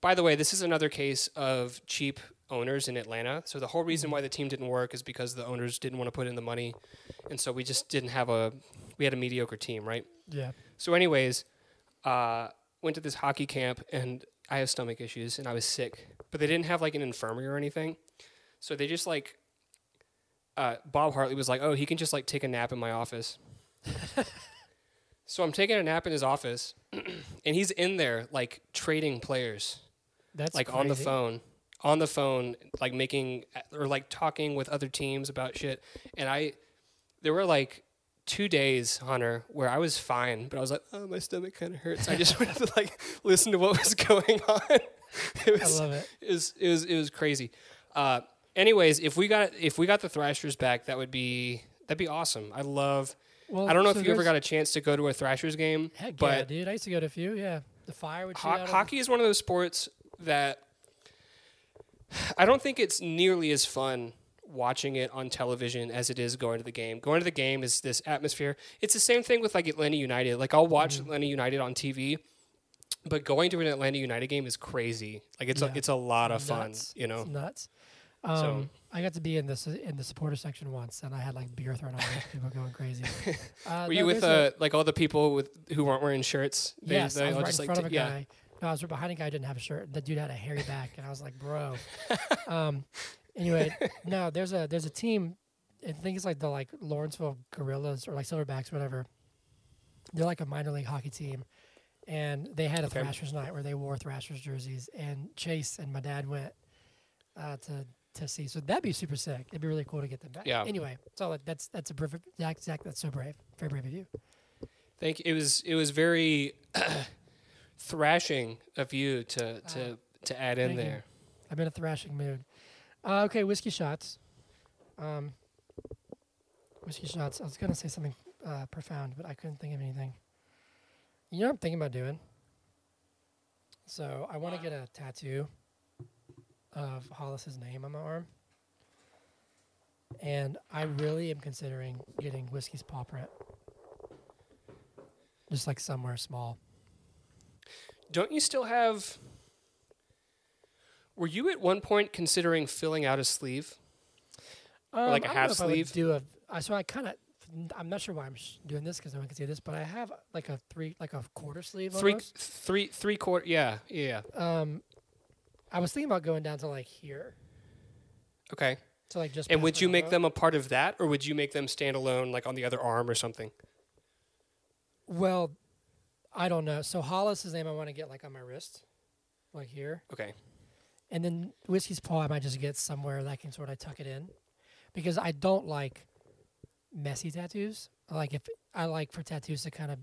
By the way, this is another case of cheap owners in Atlanta. So the whole reason why the team didn't work is because the owners didn't want to put in the money, and so we just didn't have a we had a mediocre team, right? Yeah. So, anyways, uh, went to this hockey camp and I have stomach issues and I was sick, but they didn't have like an infirmary or anything. So they just like, uh, Bob Hartley was like, oh, he can just like take a nap in my office. so I'm taking a nap in his office and he's in there like trading players, That's like on the phone. On the phone, like making or like talking with other teams about shit. And I, there were like two days, Hunter, where I was fine, but I was like, oh, my stomach kind of hurts. I just wanted to like listen to what was going on. It I was, love it. it was, it was, it was crazy. Uh, anyways, if we got if we got the Thrashers back, that would be That'd be awesome. I love. Well, I don't know so if you ever got a chance to go to a Thrashers game, Heck yeah, but dude! I used to go to a few. Yeah, the fire would shoot ho- hockey is one of those sports that I don't think it's nearly as fun watching it on television as it is going to the game. Going to the game is this atmosphere. It's the same thing with like Atlanta United. Like I'll watch Mm-hmm. Atlanta United on TV, but going to an Atlanta United game is crazy. Like it's Yeah. a, it's a lot of fun, you know. It's nuts. Um, So- I got to be in this in the supporter section once, and I had like beer thrown on me. People going crazy. Uh, Were you with uh, like all the people with who weren't wearing shirts? a, yes, I was right in like, front of a yeah. guy. No, I was right behind a guy who didn't have a shirt. The dude had a hairy back, and I was like, bro. um, anyway, no, there's a there's a team. I think it's like the like Lawrenceville Gorillas or like Silverbacks, or whatever. They're like a minor league hockey team, and they had a Okay. Thrashers night where they wore Thrashers jerseys. And Chase and my dad went uh, to to see. So that'd be super sick. It'd be really cool to get them back. Yeah. Anyway, so that's that's a perfect Zach. Zach, that's so brave. Very brave of you. Thank you. It was it was very thrashing of you to to to add in thank you. there. I'm in a thrashing mood. Uh, okay, whiskey shots. Um, whiskey shots. I was gonna say something uh, profound, but I couldn't think of anything. You know what I'm thinking about doing? So I want to get a tattoo of Hollis's name on my arm, and I really am considering getting whiskey's paw print, just like somewhere small. Don't you still have? Were you at one point considering filling out a sleeve? Um, like a I don't know half if I would sleeve? Do a, I- so I kind of, I'm not sure why I'm sh- doing this because no one can see this, but I have like a three, like a quarter sleeve. Three, almost. three, three quarter. Yeah, yeah. Um, I was thinking about going down to like here, Okay. so like just. And would you make them a part of that, or would you make them stand alone, like on the other arm or something? Well, I don't know. So Hollis's name I want to get like on my wrist, like here, Okay. and then whiskey's paw I might just get somewhere that I can sort of tuck it in, because I don't like messy tattoos. I like if I like for tattoos to kind of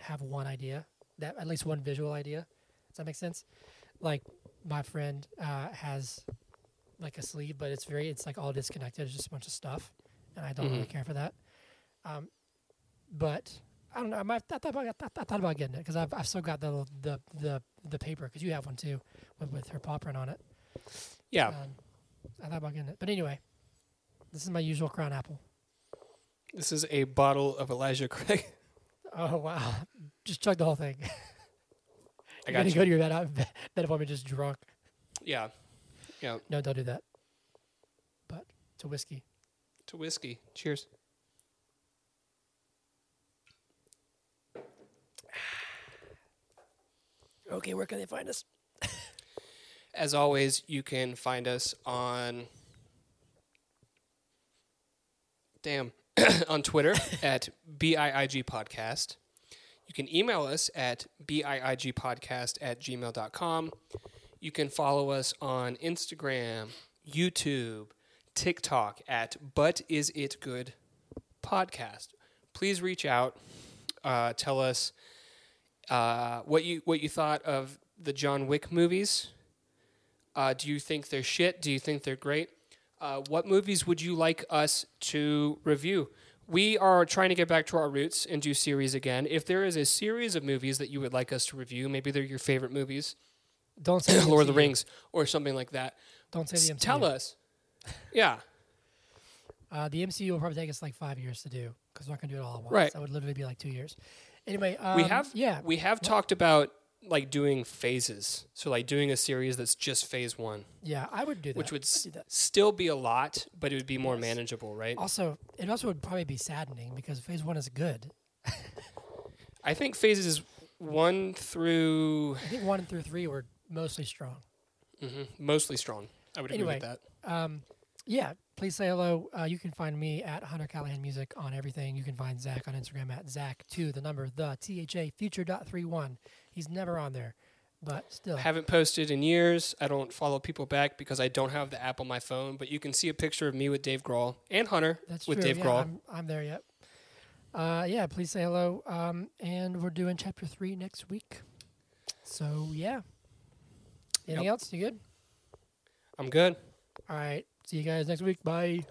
have one idea, that at least one visual idea. Does that make sense? Like my friend uh, has like a sleeve, but it's very it's like all disconnected. It's just a bunch of stuff, and I don't really Mhm. care for that. Um, but I don't know. I, might, I, thought about, I thought about getting it because I've, I've still got the the the the paper because you have one too with, with her paw print on it. Yeah. Um, I thought about getting it, but anyway, this is my usual crown apple. This is a bottle of Elijah Craig. Oh wow! Just chug the whole thing. I got gonna go to your bed, bed appointment just drunk. Yeah. Yeah. No, don't do that. But to whiskey. To whiskey. Cheers. Okay, where can they find us? As always, you can find us on damn on Twitter at BIIG Podcast. You can email us at BIIGpodcast at gmail.com. You can follow us on Instagram, YouTube, TikTok at But Is It Good Podcast. Please reach out. Uh, tell us uh, what you what you thought of the John Wick movies. Uh, do you think they're shit? Do you think they're great? Uh, what movies would you like us to review? We are trying to get back to our roots and do series again. If there is a series of movies that you would like us to review, maybe they're your favorite movies, Don't say Lord of the Rings or something like that, Don't say the MCU. tell us. Yeah, Uh, the MCU will probably take us like five years to do because we're not gonna do it all at once. Right. That would literally be like two years. Anyway, um, we have yeah. we have talked about like doing phases. So like doing a series that's just phase one, Yeah, I would do that. which would s- that. still be a lot, but it would be more Yes. manageable, right? Also, it also would probably be saddening because phase one is good. I think phases one through I think one through three were mostly strong. mhm, mostly strong. I would agree with that. Um, yeah, please say hello. Uh, you can find me at Hunter Callahan Music on everything. You can find Zach on Instagram at Zach2, the number, the T H A future dot three one. He's never on there, but still. I haven't posted in years. I don't follow people back because I don't have the app on my phone. But you can see a picture of me with Dave Grohl and Hunter That's with true. Dave yeah, Grohl. I'm, I'm there yet. Uh, yeah, please say hello. Um, and we're doing chapter three next week. So, yeah. Anything Yep. else? You good? I'm good. All right. See you guys next week. Bye.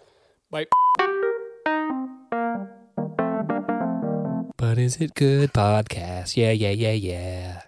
Bye. But is it good podcast? Yeah, yeah, yeah, yeah.